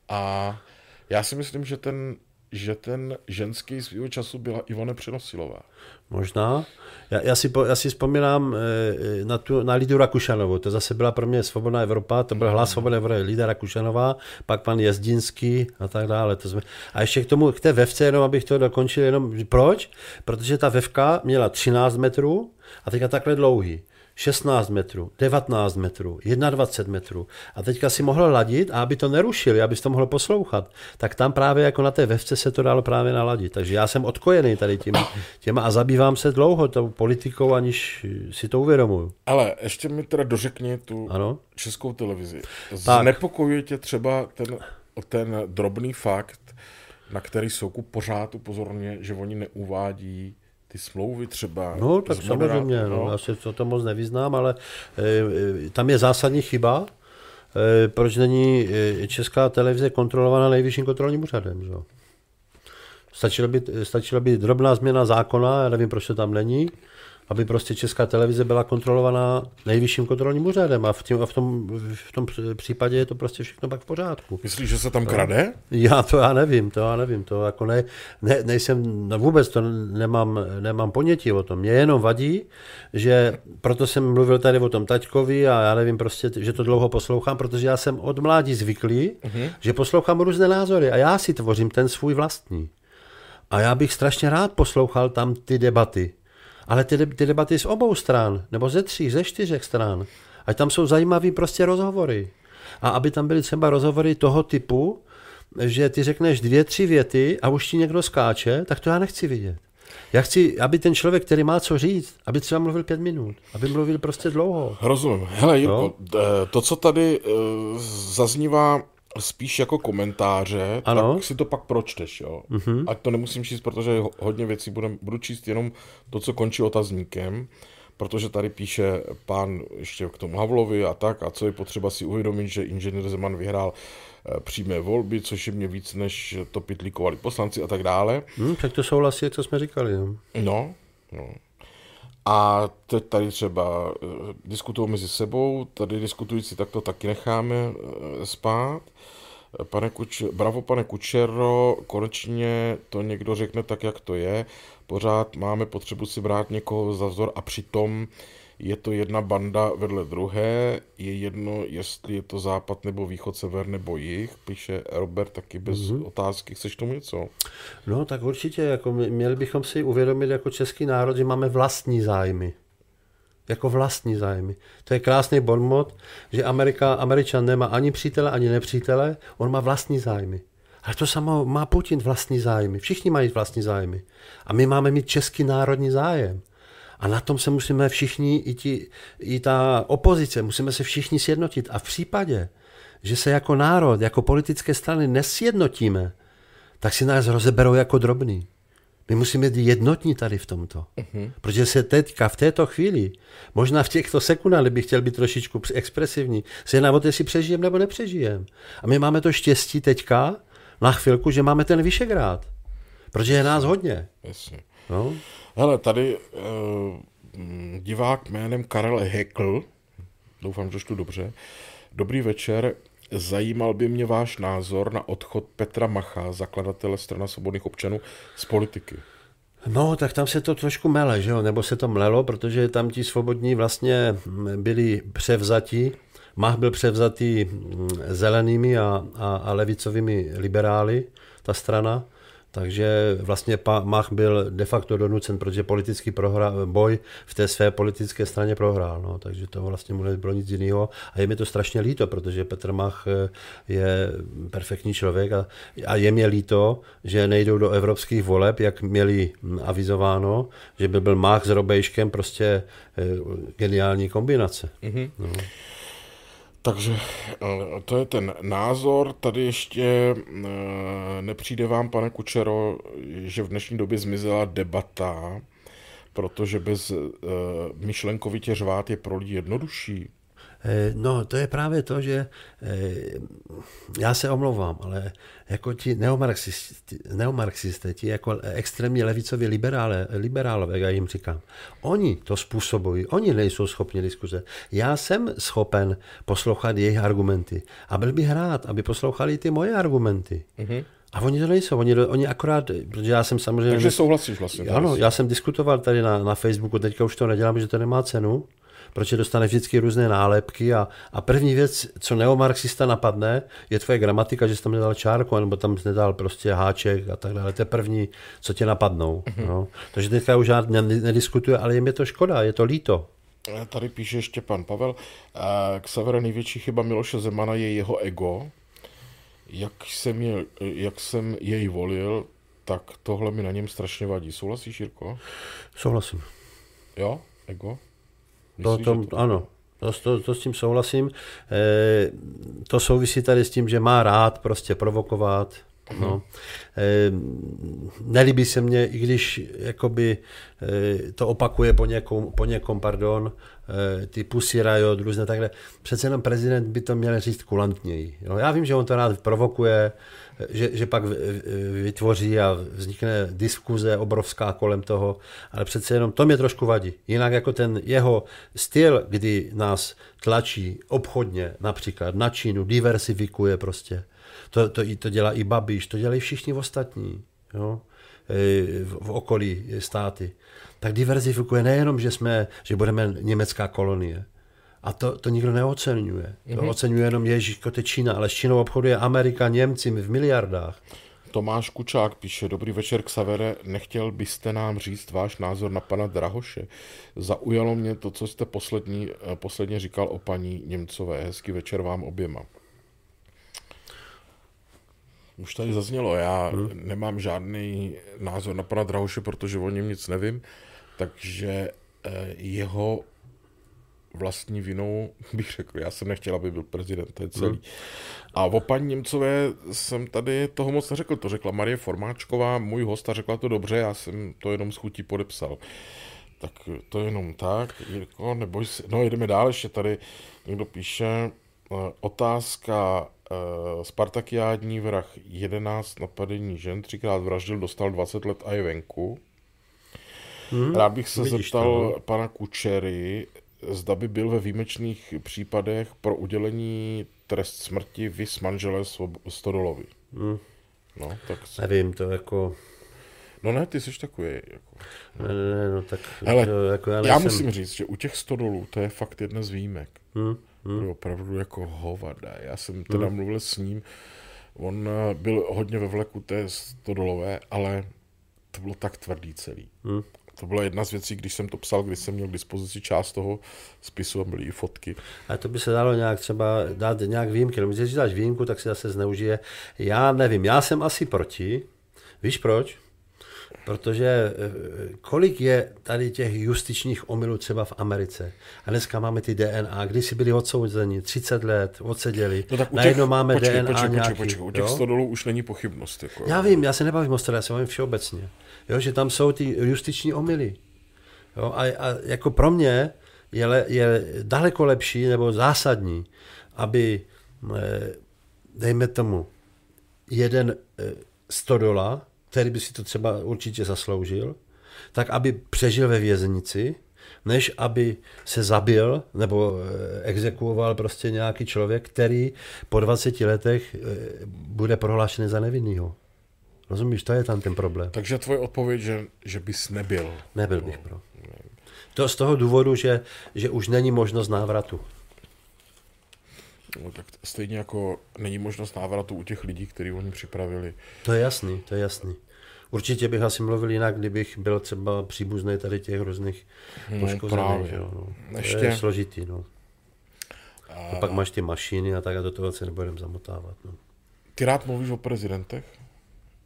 Speaker 1: A já si myslím, že ten, že ten ženský svýho času byla Ivone Přenosilová.
Speaker 2: Možná. Já, já, si, já si vzpomínám eh, na, tu, na Lidu Rakušanovou, to zase byla pro mě Svobodná Evropa, to byl hlas Svobodné Evropy, Lida Rakušanová, pak pan Jezdinský a tak dále. To jsme, a ještě k tomu, k té vevce, jenom abych to dokončil, jenom proč? Protože ta vevka měla 13 metrů a teďka takhle dlouhý. 16 metrů, 19 metrů, 21 metrů. A teďka si mohl ladit a aby to nerušili, abys to mohl poslouchat, tak tam právě jako na té vevce se to dalo právě naladit. Takže já jsem odkojený tady tím, těma a zabývám se dlouho tou politikou, aniž si to uvědomuju.
Speaker 1: Ale ještě mi teda dořekni tu
Speaker 2: Ano?
Speaker 1: českou televizi. Znepokojuje tě třeba ten ten drobný fakt, na který Soukup pořád upozorně, že oni neuvádí ty smlouvy třeba.
Speaker 2: No, tak samozřejmě, no, no. já si to, to moc nevyznám, ale e, tam je zásadní chyba, e, proč není česká televize kontrolovaná nejvyšším kontrolním úřadem. Že? Stačila by, stačila by drobná změna zákona, já nevím, proč to tam není, aby prostě česká televize byla kontrolovaná nejvyšším kontrolním úřadem a v, tím, a v, tom, v tom případě je to prostě všechno pak v pořádku.
Speaker 1: Myslíš, že se tam krade?
Speaker 2: Já to já nevím, to já nevím, to jako ne, ne nejsem, no vůbec to nemám, nemám ponětí o tom. Mě jenom vadí, že proto jsem mluvil tady o tom taťkovi a já nevím prostě, že to dlouho poslouchám, protože já jsem od mládí zvyklý, uh-huh. že poslouchám různé názory a já si tvořím ten svůj vlastní. A já bych strašně rád poslouchal tam ty debaty. Ale ty, ty debaty z obou stran, nebo ze tří, ze čtyřech stran. Ať tam jsou zajímavé prostě rozhovory. A aby tam byly třeba rozhovory toho typu, že ty řekneš dvě, tři věty a už ti někdo skáče, tak to já nechci vidět. Já chci, aby ten člověk, který má co říct, aby třeba mluvil pět minut, aby mluvil prostě dlouho.
Speaker 1: Rozumím. Hele, Jirko, no? to, co tady uh, zaznívá spíš jako komentáře, ano? tak si to pak pročteš, jo. Uh-huh. Ať to nemusím číst, protože hodně věcí budem, budu číst jenom to, co končí otazníkem, protože tady píše pán ještě k tomu Havlovi a tak, a co je potřeba si uvědomit, že inženýr Zeman vyhrál eh, přímé volby, což je mě víc, než to pitlíkovali poslanci a tak dále.
Speaker 2: Hmm, tak to souhlasí, to jsme říkali. No,
Speaker 1: no. no. A teď tady třeba uh, diskutují mezi sebou, tady diskutující tak to taky necháme uh, spát. Pane Kuč, bravo, pane Kučero, konečně to někdo řekne tak, jak to je. Pořád máme potřebu si brát někoho za vzor a přitom je to jedna banda vedle druhé, je jedno, jestli je to západ nebo východ, sever nebo jih, píše Robert taky bez mm-hmm. otázky. Chceš tomu něco?
Speaker 2: No tak určitě, jako měli bychom si uvědomit jako český národ, že máme vlastní zájmy jako vlastní zájmy. To je krásný bonmot, že Amerika, Američan nemá ani přítele, ani nepřítele, on má vlastní zájmy. Ale to samo má Putin vlastní zájmy. Všichni mají vlastní zájmy. A my máme mít český národní zájem. A na tom se musíme všichni, i, ti, i ta opozice, musíme se všichni sjednotit. A v případě, že se jako národ, jako politické strany nesjednotíme, tak si nás rozeberou jako drobný. My musíme být jednotní tady v tomto. Uh-huh. Protože se teďka, v této chvíli, možná v těchto sekundách, kdybych chtěl být trošičku expresivní, se jedná o to, jestli přežijem nebo nepřežijem. A my máme to štěstí teďka, na chvilku, že máme ten Vyšegrád. Protože je nás hodně.
Speaker 1: Jasně. No? Hele, tady uh, divák jménem Karel Hekl, doufám, že to dobře, dobrý večer, Zajímal by mě váš názor na odchod Petra Macha, zakladatele strana svobodných občanů, z politiky.
Speaker 2: No, tak tam se to trošku mele, že jo? nebo se to mlelo, protože tam ti svobodní vlastně byli převzati. Mach byl převzatý mm, zelenými a, a, a levicovými liberály, ta strana. Takže vlastně Mach byl de facto donucen, protože politický prohra, boj v té své politické straně prohrál. No, takže to vlastně mu nebylo nic jiného. A je mi to strašně líto, protože Petr Mach eh, je perfektní člověk a, a je mi líto, že nejdou do evropských voleb, jak měli avizováno, že by byl Mach s Robejškem prostě eh, geniální kombinace. Mm-hmm. No.
Speaker 1: Takže eh, to je ten názor. Tady ještě eh, nepřijde vám, pane Kučero, že v dnešní době zmizela debata, protože bez eh, myšlenkovitě řvát je pro lidi jednodušší.
Speaker 2: Eh, no, to je právě to, že eh, já se omlouvám, ale jako ti neomarxisté, neomarxisté ti jako extrémně levicoví liberále, liberálové, já jim říkám, oni to způsobují, oni nejsou schopni diskuze. Já jsem schopen poslouchat jejich argumenty a byl bych rád, aby poslouchali ty moje argumenty. Mm-hmm. A oni to nejsou, oni, oni akorát, protože já jsem samozřejmě...
Speaker 1: Takže souhlasíš vlastně.
Speaker 2: Ano, já jsem diskutoval tady na, na Facebooku, teďka už to nedělám, že to nemá cenu, protože dostane vždycky různé nálepky a, a první věc, co neomarxista napadne, je tvoje gramatika, že jsi tam nedal čárku, nebo tam nedal prostě háček a tak dále. To je první, co tě napadnou. Mm-hmm. No. Takže teďka už žádný nediskutuje, ale je mi to škoda, je to líto.
Speaker 1: Tady píše ještě pan Pavel, k severu největší chyba Miloše Zemana je jeho ego. Jak jsem, je, jak jsem jej volil, tak tohle mi na něm strašně vadí. Souhlasíš, Jirko?
Speaker 2: Souhlasím.
Speaker 1: Jo, ego?
Speaker 2: Myslíš, to, to, to, ano. To, to, to s tím souhlasím. E, to souvisí tady s tím, že má rád prostě provokovat. No. E, nelíbí se mně, i když jakoby, e, to opakuje po někom, po někom pardon, e, ty Pussy Riot, různé takhle. Přece jenom prezident by to měl říct kulantněji. Jo. Já vím, že on to rád provokuje, že, že pak vytvoří a vznikne diskuze obrovská kolem toho, ale přece jenom to mě trošku vadí. Jinak jako ten jeho styl, kdy nás tlačí obchodně například na Čínu, diversifikuje prostě. To, to, to dělá i Babiš, to dělají všichni ostatní jo? E, v, okolí státy. Tak diverzifikuje nejenom, že, jsme, že budeme německá kolonie, a to, to nikdo neocenuje. To mm-hmm. oceňuje jenom Ježíš, to je Čína, ale s Čínou obchoduje Amerika, Němci v miliardách.
Speaker 1: Tomáš Kučák píše, dobrý večer k Savere, nechtěl byste nám říct váš názor na pana Drahoše? Zaujalo mě to, co jste poslední, eh, posledně říkal o paní Němcové. Hezký večer vám oběma. Už tady zaznělo, já hmm. nemám žádný názor na pana Drahoše, protože o něm nic nevím, takže eh, jeho vlastní vinou bych řekl, já jsem nechtěl, aby byl prezident, to je celý. Hmm. A o paní Němcové jsem tady toho moc neřekl, to řekla Marie Formáčková, můj host, a řekla to dobře, já jsem to jenom s chutí podepsal. Tak to je jenom tak, Jirko, neboj se, no jdeme dál, ještě tady někdo píše, eh, otázka, uh, Spartakiádní vrah 11 napadení žen, třikrát vraždil, dostal 20 let a je venku. Hmm, Rád bych se zeptal to, no. pana Kučery, zda by byl ve výjimečných případech pro udělení trest smrti vys manželé Stodolovi. Hmm.
Speaker 2: No, tak si... Nevím, to jako...
Speaker 1: No ne, ty jsi takový. Jako...
Speaker 2: Ne, ne, ne, no tak...
Speaker 1: Ale to, jako já, já musím říct, že u těch stodolů to je fakt jedna z výjimek. Hmm. Hmm. Opravdu jako hovada. Já jsem teda hmm. mluvil s ním, on eh, byl hodně ve vleku té stodolové, ale to bylo tak tvrdý celý. Hmm. To byla jedna z věcí, když jsem to psal, když jsem měl k dispozici část toho spisu a byly i fotky.
Speaker 2: A to by se dalo nějak třeba dát nějak výjimky. No, když dáš výjimku, tak se zase zneužije. Já nevím, já jsem asi proti. Víš proč? Protože eh, kolik je tady těch justičních omylů třeba v Americe? A dneska máme ty DNA, když si byli odsouzeni, 30 let, odseděli, no tak najednou těch, máme počkej, DNA počkej, nějaký. Počkej,
Speaker 1: počkej, u těch 100 dolů už není pochybnost. Jako,
Speaker 2: já vím, já se nebavím o 100, já se bavím všeobecně. Jo, že tam jsou ty justiční omily. Jo, a, a jako pro mě je, je daleko lepší nebo zásadní, aby, eh, dejme tomu, jeden 100 eh, dola, který by si to třeba určitě zasloužil, tak aby přežil ve věznici, než aby se zabil nebo eh, exekuoval prostě nějaký člověk, který po 20 letech bude prohlášen za nevinnýho. Rozumíš, to je tam ten problém.
Speaker 1: Takže tvoje odpověď, že, že bys nebyl.
Speaker 2: Nebyl bych pro. To z toho důvodu, že, že už není možnost návratu.
Speaker 1: No, tak stejně jako není možnost návratu u těch lidí, kteří oni připravili.
Speaker 2: To je jasný, to je jasný. Určitě bych asi mluvil jinak, kdybych byl třeba příbuzný tady těch různých no, poškozených. Jo, no. Ještě... To je složitý. No. A... a pak máš ty mašiny a tak a do toho se nebudeme zamotávat. No.
Speaker 1: Ty rád mluvíš o prezidentech?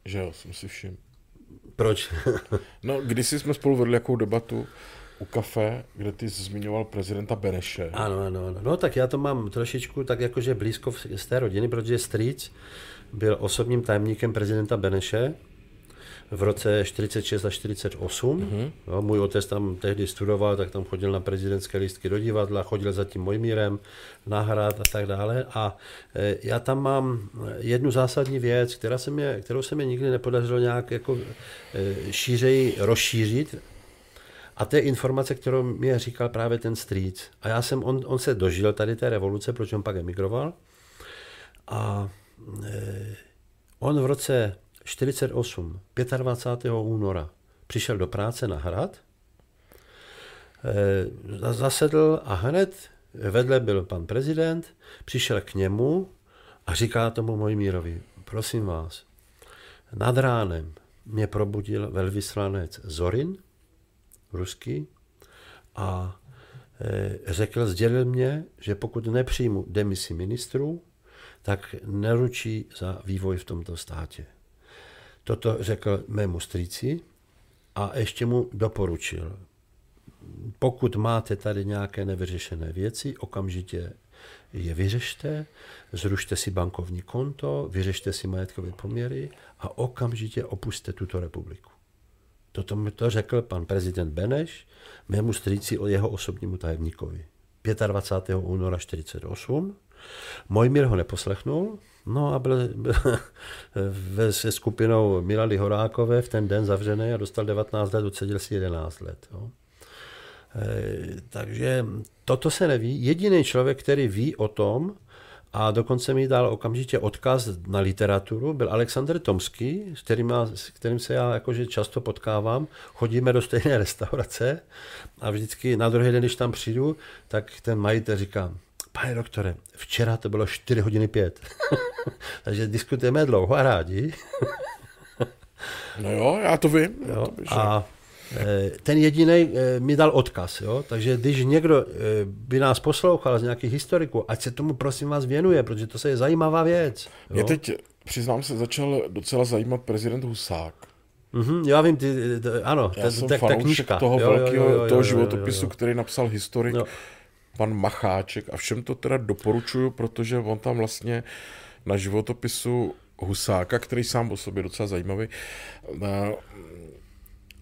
Speaker 1: Že jo, jsem si všiml.
Speaker 2: Proč?
Speaker 1: no, když jsme spolu vedli jakou debatu u kafe, kde ty jsi zmiňoval prezidenta Beneše.
Speaker 2: Ano, ano, ano. No tak já to mám trošičku tak jakože blízko z té rodiny, protože strýc byl osobním tajemníkem prezidenta Beneše v roce 46 a 48. Mm-hmm. No, můj otec tam tehdy studoval, tak tam chodil na prezidentské lístky do divadla, chodil za tím Mojmírem na hrad a tak dále. A e, já tam mám jednu zásadní věc, která se mě, kterou se mi nikdy nepodařilo nějak jako e, šířeji rozšířit. A to je informace, kterou mi říkal právě ten strýc. A já jsem, on, on se dožil tady té revoluce, proč on pak emigroval. A e, on v roce 48, 25. února, přišel do práce na hrad, eh, zasedl a hned vedle byl pan prezident, přišel k němu a říká tomu Mojmírovi, prosím vás, nad ránem mě probudil velvyslanec Zorin, ruský, a eh, řekl, sdělil mě, že pokud nepřijmu demisi ministrů, tak neručí za vývoj v tomto státě. Toto řekl mému strýci a ještě mu doporučil. pokud máte tady nějaké nevyřešené věci, okamžitě je vyřešte, zrušte si bankovní konto, vyřešte si majetkové poměry a okamžitě opuste tuto republiku. Toto mi to řekl pan prezident Beneš mému strýci o jeho osobnímu tajemníkovi. 25. února 48. Mojmír ho neposlechnul, no a byl, byl se skupinou Milady Horákové v ten den zavřený a dostal 19 let, odseděl si 11 let. Jo. E, takže toto se neví. Jediný člověk, který ví o tom, a dokonce mi dal okamžitě odkaz na literaturu, byl Alexander Tomský, s kterým, já, s kterým se já jakože často potkávám. Chodíme do stejné restaurace a vždycky na druhý den, když tam přijdu, tak ten majitel říká, pane doktore, včera to bylo 4 hodiny 5. Takže diskutujeme dlouho a rádi.
Speaker 1: no jo, já to vím.
Speaker 2: Jo,
Speaker 1: to
Speaker 2: a Eh, ten jediný eh, mi dal odkaz. Jo? Takže když někdo eh, by nás poslouchal z nějakých historiků, ať se tomu prosím vás věnuje, protože to je zajímavá věc.
Speaker 1: Jo? Mě teď, přiznám se, začal docela zajímat prezident Husák.
Speaker 2: Mm-hmm, já vím, ty, ty, ano,
Speaker 1: já ten, jsem tak, ta knížka. toho jo, velkého jo, jo, jo, toho životopisu, jo, jo, jo. který napsal historik jo. pan Macháček a všem to teda doporučuju, protože on tam vlastně na životopisu Husáka, který sám o sobě docela zajímavý,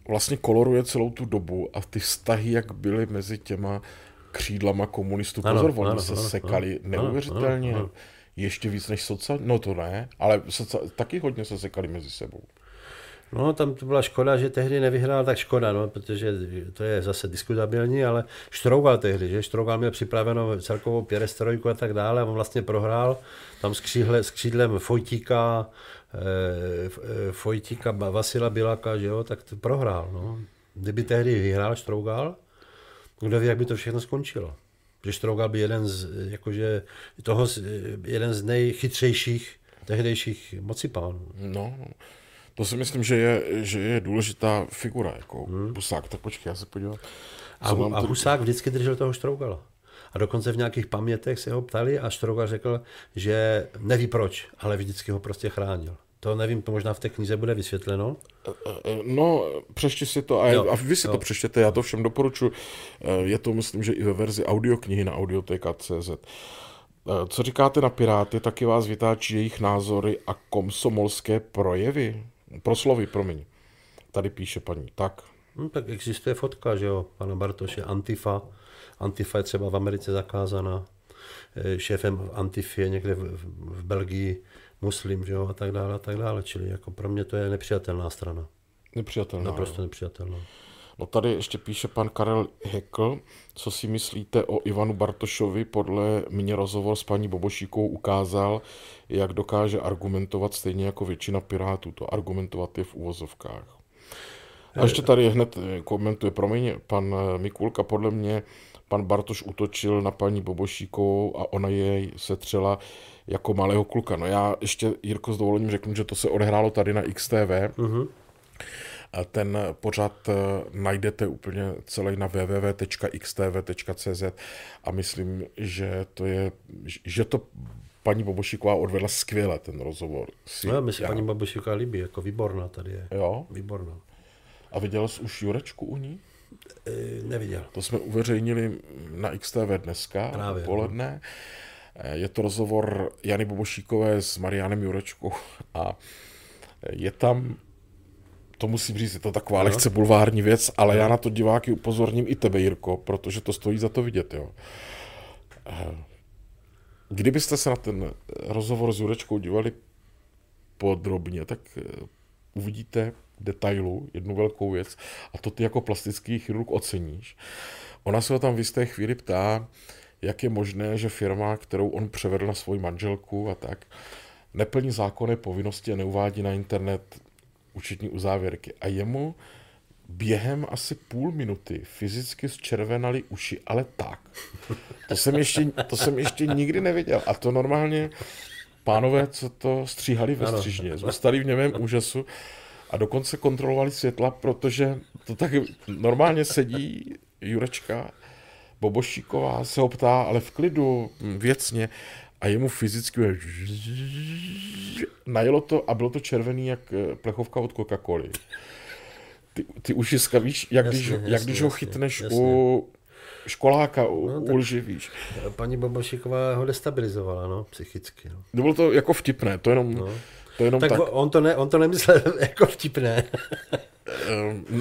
Speaker 1: vlastně koloruje celou tu dobu a ty vztahy, jak byly mezi těma křídlama komunistů. Ano, Pozor, oni ano, se ano, sekali ano, neuvěřitelně. Ano, ano. Ještě víc než sociální, no to ne, ale socia... taky hodně se sekali mezi sebou.
Speaker 2: No, tam to byla škoda, že tehdy nevyhrál, tak škoda, no, protože to je zase diskutabilní, ale Štrougal tehdy, že Štrougal měl připravenou celkovou pěrestrojku a tak dále a on vlastně prohrál tam s, křídle, s křídlem Fojtíka, Fojtíka eh, Vasila Bilaka, že jo, tak to prohrál. No. Kdyby tehdy vyhrál Štrougal, kdo ví, jak by to všechno skončilo. Že Štrougal by jeden z, jakože, toho, jeden z nejchytřejších tehdejších mocipánů.
Speaker 1: No, to si myslím, že je, že je důležitá figura, jako hmm. Husák. Tak počkej, já se podívám.
Speaker 2: A, a Husák vždycky držel toho Štrougala. A dokonce v nějakých pamětech se ho ptali a Štrougal řekl, že neví proč, ale vždycky ho prostě chránil. To nevím, to možná v té knize bude vysvětleno.
Speaker 1: No, přeště si to a, jo, a vy si jo. to přečtěte, já to všem doporučuji. Je to, myslím, že i ve verzi audioknihy na audioteka.cz. Co říkáte na Piráty, taky vás vytáčí jejich názory a komsomolské projevy? Proslovy, promiň. Tady píše paní. Tak.
Speaker 2: No, tak existuje fotka, že jo, pana Bartoše, Antifa. Antifa je třeba v Americe zakázaná. Eh, šéfem Antify je někde v, v Belgii muslim, že jo, a tak dále, a tak dále. Čili jako pro mě to je nepřijatelná strana.
Speaker 1: Nepřijatelná.
Speaker 2: Naprosto nepřijatelná.
Speaker 1: No tady ještě píše pan Karel Hekl, co si myslíte o Ivanu Bartošovi, podle mě rozhovor s paní Bobošíkou ukázal, jak dokáže argumentovat stejně jako většina pirátů, to argumentovat je v uvozovkách. A ještě tady hned komentuje, promiň, pan Mikulka, podle mě pan Bartoš utočil na paní Bobošíkovou a ona jej setřela jako malého kluka. No já ještě, Jirko, s dovolením řeknu, že to se odehrálo tady na XTV. Uh-huh. A ten pořad eh, najdete úplně celý na www.xtv.cz a myslím, že to je, že to paní Bobošíková odvedla skvěle ten rozhovor.
Speaker 2: Si, no, mi se já... paní Bobošíková líbí, jako výborná tady je.
Speaker 1: Jo?
Speaker 2: Výborná.
Speaker 1: A viděl jsi už Jurečku u ní?
Speaker 2: E, neviděl.
Speaker 1: To jsme uveřejnili na XTV dneska, Právě, poledne. No. Je to rozhovor Jany Bobošíkové s Marianem Jurečkou a je tam to musím říct, je to taková no. lehce bulvární věc, ale no. já na to diváky upozorním i tebe, Jirko, protože to stojí za to vidět. Jo. Eh, kdybyste se na ten rozhovor s Jurečkou dívali podrobně, tak eh, uvidíte detailu jednu velkou věc a to ty jako plastický chirurg oceníš. Ona se ho tam v jisté chvíli ptá, jak je možné, že firma, kterou on převedl na svoji manželku a tak, neplní zákonné povinnosti a neuvádí na internet účetní uzávěrky. A jemu během asi půl minuty fyzicky zčervenaly uši, ale tak. To jsem ještě, to jsem ještě nikdy neviděl. A to normálně pánové, co to stříhali ve střižně, zůstali v němém úžasu a dokonce kontrolovali světla, protože to tak normálně sedí Jurečka, Bobošíková se ho ptá, ale v klidu, věcně, a jemu fyzicky najelo to a bylo to červený jak eh, plechovka od Coca-Coly. ty, ty ušiska, víš, jak,
Speaker 2: Jasně,
Speaker 1: když,
Speaker 2: jasně,
Speaker 1: jak když ho
Speaker 2: jasně,
Speaker 1: chytneš
Speaker 2: jasně.
Speaker 1: u školáka, u,
Speaker 2: No,
Speaker 1: no,
Speaker 2: tak-
Speaker 1: u lži, víš.
Speaker 2: Paní Bobošiková ho destabilizovala, no, psychicky. No.
Speaker 1: Bylo to jako vtipné, to jenom,
Speaker 2: No.
Speaker 1: To jenom
Speaker 2: Tak,
Speaker 1: tak.
Speaker 2: On, to ne, on to nemyslel jako vtipné.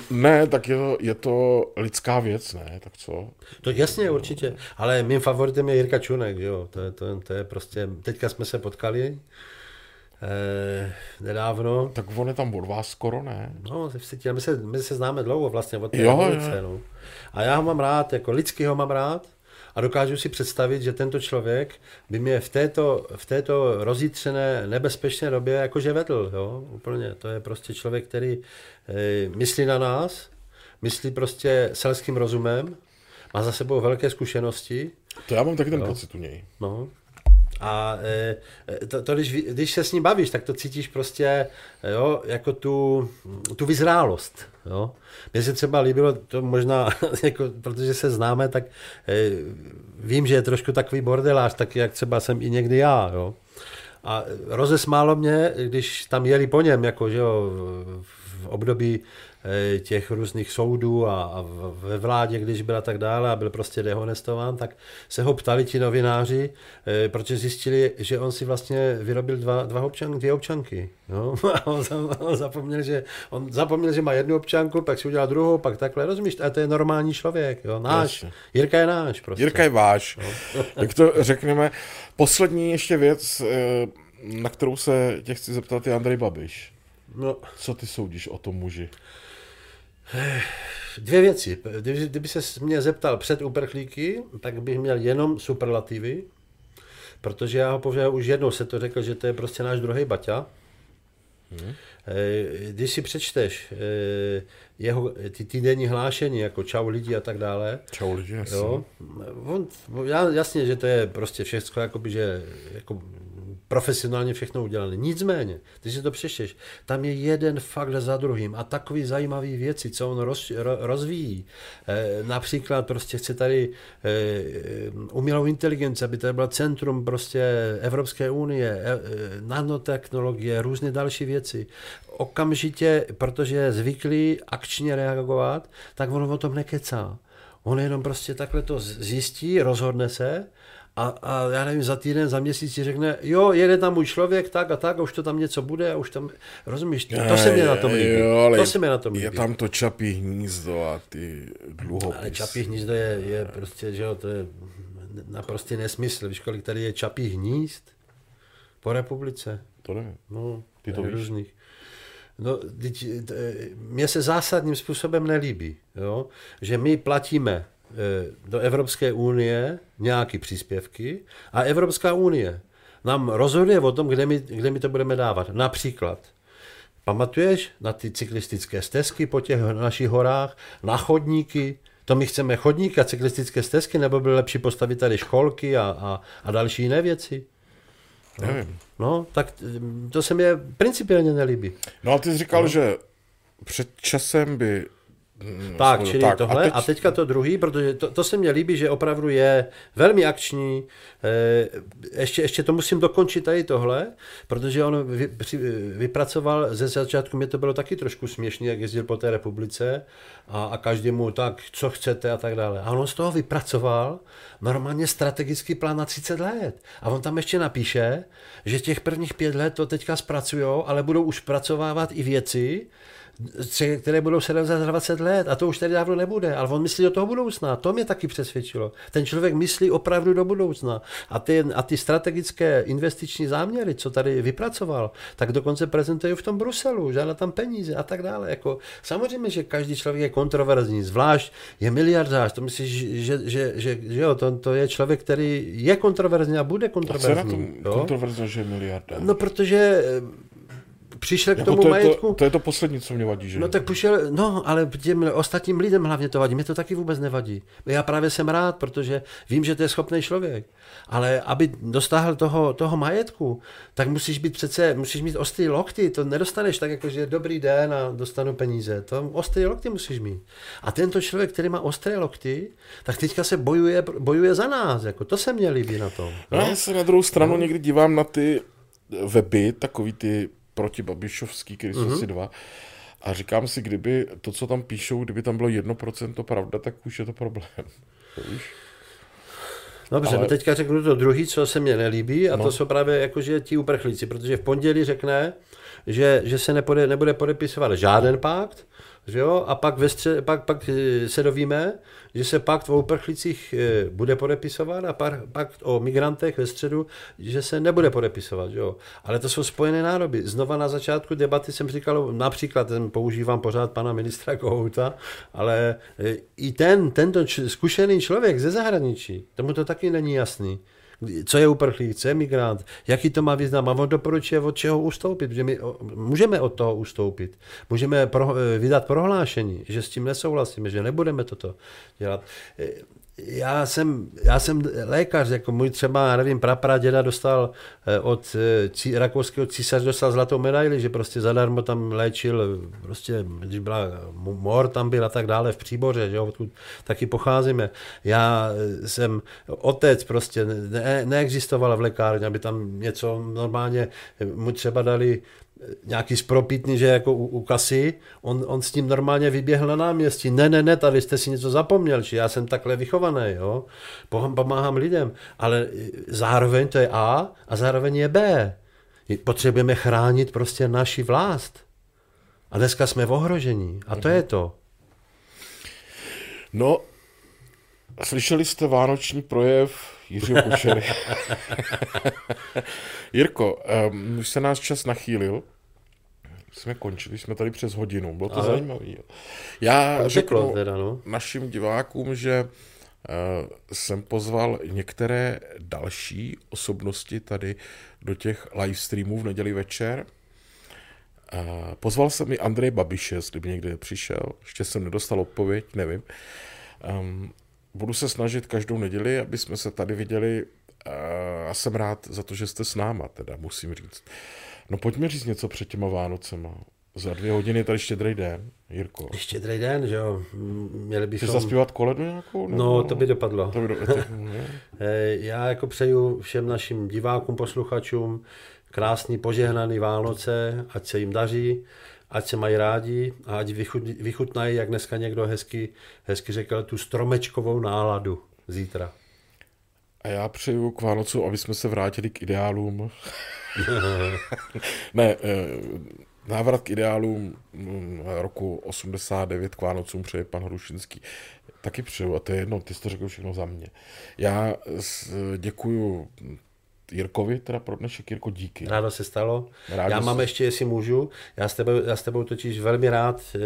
Speaker 1: Ne, tak je to, je to lidská věc, ne, tak co?
Speaker 2: To jasně, určitě. Ale mým favoritem je Jirka Čunek, jo. To je, to, je- to je prostě, teďka jsme se potkali eh, nedávno.
Speaker 1: Tak on je tam od vás skoro, ne?
Speaker 2: No, my se, my se známe dlouho vlastně od té
Speaker 1: Jo,
Speaker 2: revoluce,
Speaker 1: jo.
Speaker 2: no. A já ho mám rád, jako lidsky ho mám rád a dokážu si představit, že tento člověk by mě v této, v této rozjitřené nebezpečné době jakože vedl, jo, úplně. To je prostě člověk, který e, myslí na nás, myslí prostě selským rozumem, má za sebou velké zkušenosti,
Speaker 1: To já mám taky ten pocit u něj.
Speaker 2: No. A e, to, to když, když se s ním bavíš, tak to cítíš prostě jo, jako tu, tu vyzrálost. Jo. Mně se třeba líbilo, to možná, jako, protože se známe, tak e, vím, že je trošku takový bordelář, tak jak třeba jsem i někdy já. Jo. A rozesmálo mě, když tam jeli po něm, jako, že jo, v období těch různých soudů a, a ve vládě, když byl a tak dále a byl prostě dehonestován, tak se ho ptali ti novináři, eh, protože zjistili, že on si vlastně vyrobil dva, dva občan, dvě občanky. No? A on, on, zapomněl, že, on zapomněl, že má jednu občanku, pak si udělal druhou, pak takhle, rozumíš? A to je normální člověk, jo? náš.
Speaker 1: Jasně.
Speaker 2: Jirka je náš prostě.
Speaker 1: Jirka je váš. Jak to řekneme. Poslední ještě věc, eh, na kterou se tě chci zeptat, je Andrej Babiš.
Speaker 2: No,
Speaker 1: Co ty soudíš o tom muži?
Speaker 2: Dvě věci. Kdyby, kdyby se mě zeptal před uprchlíky, tak bych měl jenom superlativy, protože já ho považuji, už jednou se to řekl, že to je prostě náš druhý Baťa. Hmm. Když si přečteš eh, jeho ty týdenní hlášení, jako čau lidi a tak dále,
Speaker 1: Čau lidi, jasně.
Speaker 2: Jo, on, já, jasně, že to je prostě všechno, jakoby, že jako profesionálně všechno udělané. Nicméně, když si to přečteš, tam je jeden fakt za druhým a takový zajímavý věci, co on roz, ro, rozvíjí. E, například prostě chce tady e, umělou inteligenci, aby to bylo centrum prostě Evropské unie, e, e, nanotechnologie, různé další věci. Okamžitě, protože je zvyklý akčně reagovat, tak on o tom nekecá. On jenom prostě takhle to zjistí, rozhodne se a, a já nevím, za týden, za měsíc si řekne, jo, jede tam můj člověk, tak a tak, a už to tam něco bude a už tam, rozumíš, to, to se mi na tom líbí.
Speaker 1: Jo, ale
Speaker 2: to se mi na tom líbí.
Speaker 1: Je tam to čapí hnízdo a ty dluhopisy.
Speaker 2: Ale čapí hnízdo je, je prostě, že jo, to je naprostý nesmysl. Víš, kolik tady je čapí hnízd po republice?
Speaker 1: To nevím.
Speaker 2: No,
Speaker 1: Ty to víš?
Speaker 2: různých. No, teď, t- mně se zásadním způsobem nelíbí, jo? že my platíme eh, do Evropské unie nějaké příspěvky a Evropská unie nám rozhoduje o tom, kde my, kde my to budeme dávat. Například, pamatuješ na ty cyklistické stezky po těch našich horách, na chodníky, to my chceme chodníky a cyklistické stezky, nebo bylo lepší postavit tady školky a, a, a další jiné věci?
Speaker 1: Nevím.
Speaker 2: No, tak mm, to se mi principiálně nelíbí.
Speaker 1: No ale ty jsi říkal, že před časem by... mm,
Speaker 2: Tak, čili tak, tohle. A, teď... a teďka to druhý, protože to, to se mně líbí, že opravdu je velmi akční. Eh, ještě, ještě to musím dokončit tady tohle, protože on vy, vypracoval ze začátku, mě to bylo taky trošku směšný, jak jezdil po té republice a, a každému tak, co chcete a tak dále. A on z toho vypracoval normálně strategický plán na 30 let. A on tam ještě napíše, že těch prvních pět let to teďka zpracujou, ale budou už zpracovávat i věci, které budou se za 20 let a to už tady dávno nebude, ale on myslí do toho budoucna, to mě taky přesvědčilo. Ten člověk myslí opravdu do budoucna a ty, a ty strategické investiční záměry, co tady vypracoval, tak dokonce prezentuje v tom Bruselu, žádá tam peníze a tak dále. Jako, samozřejmě, že každý člověk je kontroverzní, zvlášť je miliardář, to myslíš, že, že, že, že jo, to, to je člověk, který je kontroverzní a bude
Speaker 1: A co je na
Speaker 2: kontroverzní.
Speaker 1: tom
Speaker 2: jo?
Speaker 1: kontroverzně, že je miliarda?
Speaker 2: No, protože přišel k
Speaker 1: jako
Speaker 2: tomu
Speaker 1: to, je
Speaker 2: majetku.
Speaker 1: to, to, je to poslední, co mě vadí, že?
Speaker 2: No tak přišel, no, ale těm ostatním lidem hlavně to vadí, mě to taky vůbec nevadí. Já právě jsem rád, protože vím, že to je schopný člověk. Ale aby dostáhl toho, toho majetku, tak musíš být přece, musíš mít ostrý lokty, to nedostaneš tak jako, že dobrý den a dostanu peníze. To ostrý lokty musíš mít. A tento člověk, který má ostré lokty, tak teďka se bojuje, bojuje za nás, jako to se mně líbí na tom.
Speaker 1: No, já se na druhou stranu no. někdy dívám na ty weby, takový ty protibabišovský, který jsou
Speaker 2: Mhm.
Speaker 1: asi dva, A říkám si, kdyby to, co tam píšou, kdyby tam bylo 1% pravda, tak už je to problém. Víš?
Speaker 2: Dobře, Ale... no teďka řeknu to druhý, co se mně nelíbí, a no. to jsou právě jakože ti uprchlíci, protože v pondělí řekne, že, že se nepode, nebude podepisovat žádný pakt, že jo? A pak, ve střed, pak, pak eh, se dovíme, že se pakt o uprchlicích eh, bude podepisovat a pak, pak o migrantech ve středu, že se nebude podepisovat. Že jo? Ale to jsou spojené nádoby. Znova na začátku debaty jsem říkal, například ten používám pořád pana ministra Kohouta, ale eh, i ten, tento zkušený člověk ze zahraničí, tomu to taky není jasný co je uprchlík, co je migrant, jaký to má význam a on doporučuje, od čeho ustoupit, protože my můžeme od toho ustoupit. Můžeme pro, vydat prohlášení, že s tím nesouhlasíme, že nebudeme toto dělat já jsem, já jsem lékař, jako můj třeba, nevím, děda dostal eh, od eh, cí, rakouského císaře dostal zlatou medaili, že prostě zadarmo tam léčil, prostě, když byla mor tam byl a tak dále v Příboře, že odkud taky pocházíme. Já eh, jsem otec, prostě ne, neexistovala v lékárně, aby tam něco normálně, mu třeba dali nějaký spropitný, že jako u, u kasy, on, on s tím normálně vyběhl na náměstí. Ne, ne, ne, tady jste si něco zapomněl, či já jsem takhle vychovaný, jo. Pomáhám lidem, ale zároveň to je A a zároveň je B. Potřebujeme chránit prostě naši vlast. A dneska jsme v ohrožení. A to je to.
Speaker 1: No, slyšeli jste vánoční projev Jiřího Kušery. Jirko, um, už se nás čas nachýlil. Jsme končili, jsme tady přes hodinu, bylo to zajímavé. Já řeknu teda, no. našim divákům, že uh, jsem pozval některé další osobnosti tady do těch live streamů v neděli večer. Uh, pozval jsem i Andrej Babiše, jestli by někde přišel. Ještě jsem nedostal odpověď, nevím. Um, budu se snažit každou neděli, aby jsme se tady viděli a jsem rád za to, že jste s náma, teda musím říct. No pojďme říct něco před těma Vánocema. Za dvě hodiny je tady štědrý den, Jirko.
Speaker 2: Štědrý den, že jo. Měli bychom...
Speaker 1: Chceš zaspívat koledu nějakou?
Speaker 2: Nebo... No, to by dopadlo. To by do... Já jako přeju všem našim divákům, posluchačům krásný, požehnaný Vánoce, ať se jim daří, ať se mají rádi a ať vychutnají, jak dneska někdo hezky, hezky řekl, tu stromečkovou náladu zítra.
Speaker 1: A já přeju k Vánocu, aby jsme se vrátili k ideálům. ne, eh, návrat k ideálům mm, roku 89 k Vánocům přeje pan Hrušinský. Taky přeju, a to je jedno, ty jsi to řekl všechno za mě. Já děkuju Jirkovi teda pro dnešek. Jirko, díky.
Speaker 2: Rádo se stalo. Rádo já mám se... ještě, jestli můžu, já s tebou, já s tebou totiž velmi rád e,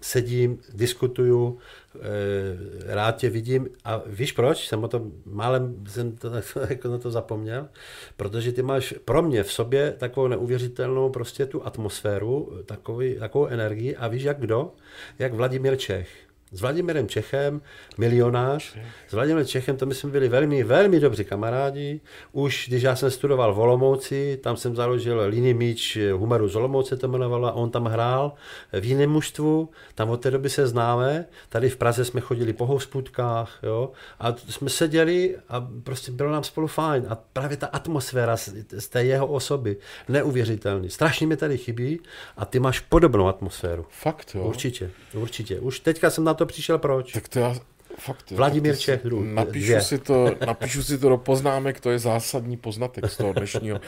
Speaker 2: sedím, diskutuju, e, rád tě vidím a víš proč? Jsem o tom, málem jsem to, jako na to zapomněl, protože ty máš pro mě v sobě takovou neuvěřitelnou prostě tu atmosféru, takový, takovou energii a víš jak kdo? Jak Vladimír Čech s Vladimirem Čechem, milionář. S Vladimirem Čechem to my jsme byli velmi, velmi dobří kamarádi. Už když já jsem studoval v Olomouci, tam jsem založil Lini míč Humeru z Olomouce to jmenovalo a on tam hrál v jiném mužstvu. Tam od té doby se známe. Tady v Praze jsme chodili po hospůdkách, jo. A jsme seděli a prostě bylo nám spolu fajn. A právě ta atmosféra z té jeho osoby, neuvěřitelný. Strašně mi tady chybí a ty máš podobnou atmosféru.
Speaker 1: Fakt, jo?
Speaker 2: Určitě, určitě. Už teďka jsem na to přišel proč.
Speaker 1: Tak to já, fakt.
Speaker 2: Vladimír Čech,
Speaker 1: dru, napíšu, dvě. si to, napíšu si to do poznámek, to je zásadní poznatek z toho dnešního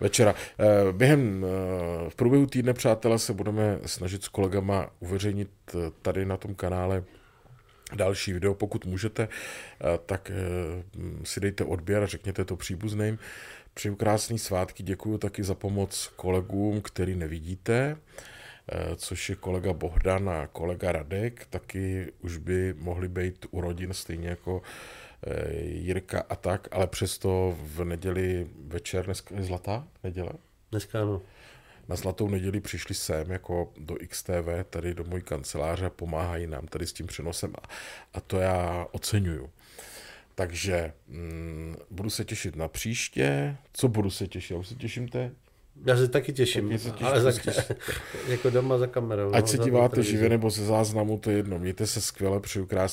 Speaker 1: večera. Eh, během, eh, v průběhu týdne, přátelé, se budeme snažit s kolegama uveřejnit eh, tady na tom kanále další video, pokud můžete, tak si dejte odběr a řekněte to příbuzným. Přeju krásný svátky, děkuji taky za pomoc kolegům, který nevidíte. Eh, což je kolega Bohdan a kolega Radek, taky už by mohli být u rodin stejně jako eh, Jirka a tak, ale přesto v neděli večer, dneska je zlatá neděle?
Speaker 2: Dneska ano.
Speaker 1: Na zlatou neděli přišli sem jako do XTV, tady do mojí kanceláře, pomáhají nám tady s tím přenosem a, a to já oceňuju. Takže mm, budu se těšit na příště. Co budu se těšit? Já už se těším té
Speaker 2: já se taky těším, taky se těším ale za, jako doma za kamerou.
Speaker 1: Ať no, se díváte živě nebo ze záznamu, to je jedno. Mějte se skvěle, přeju krásný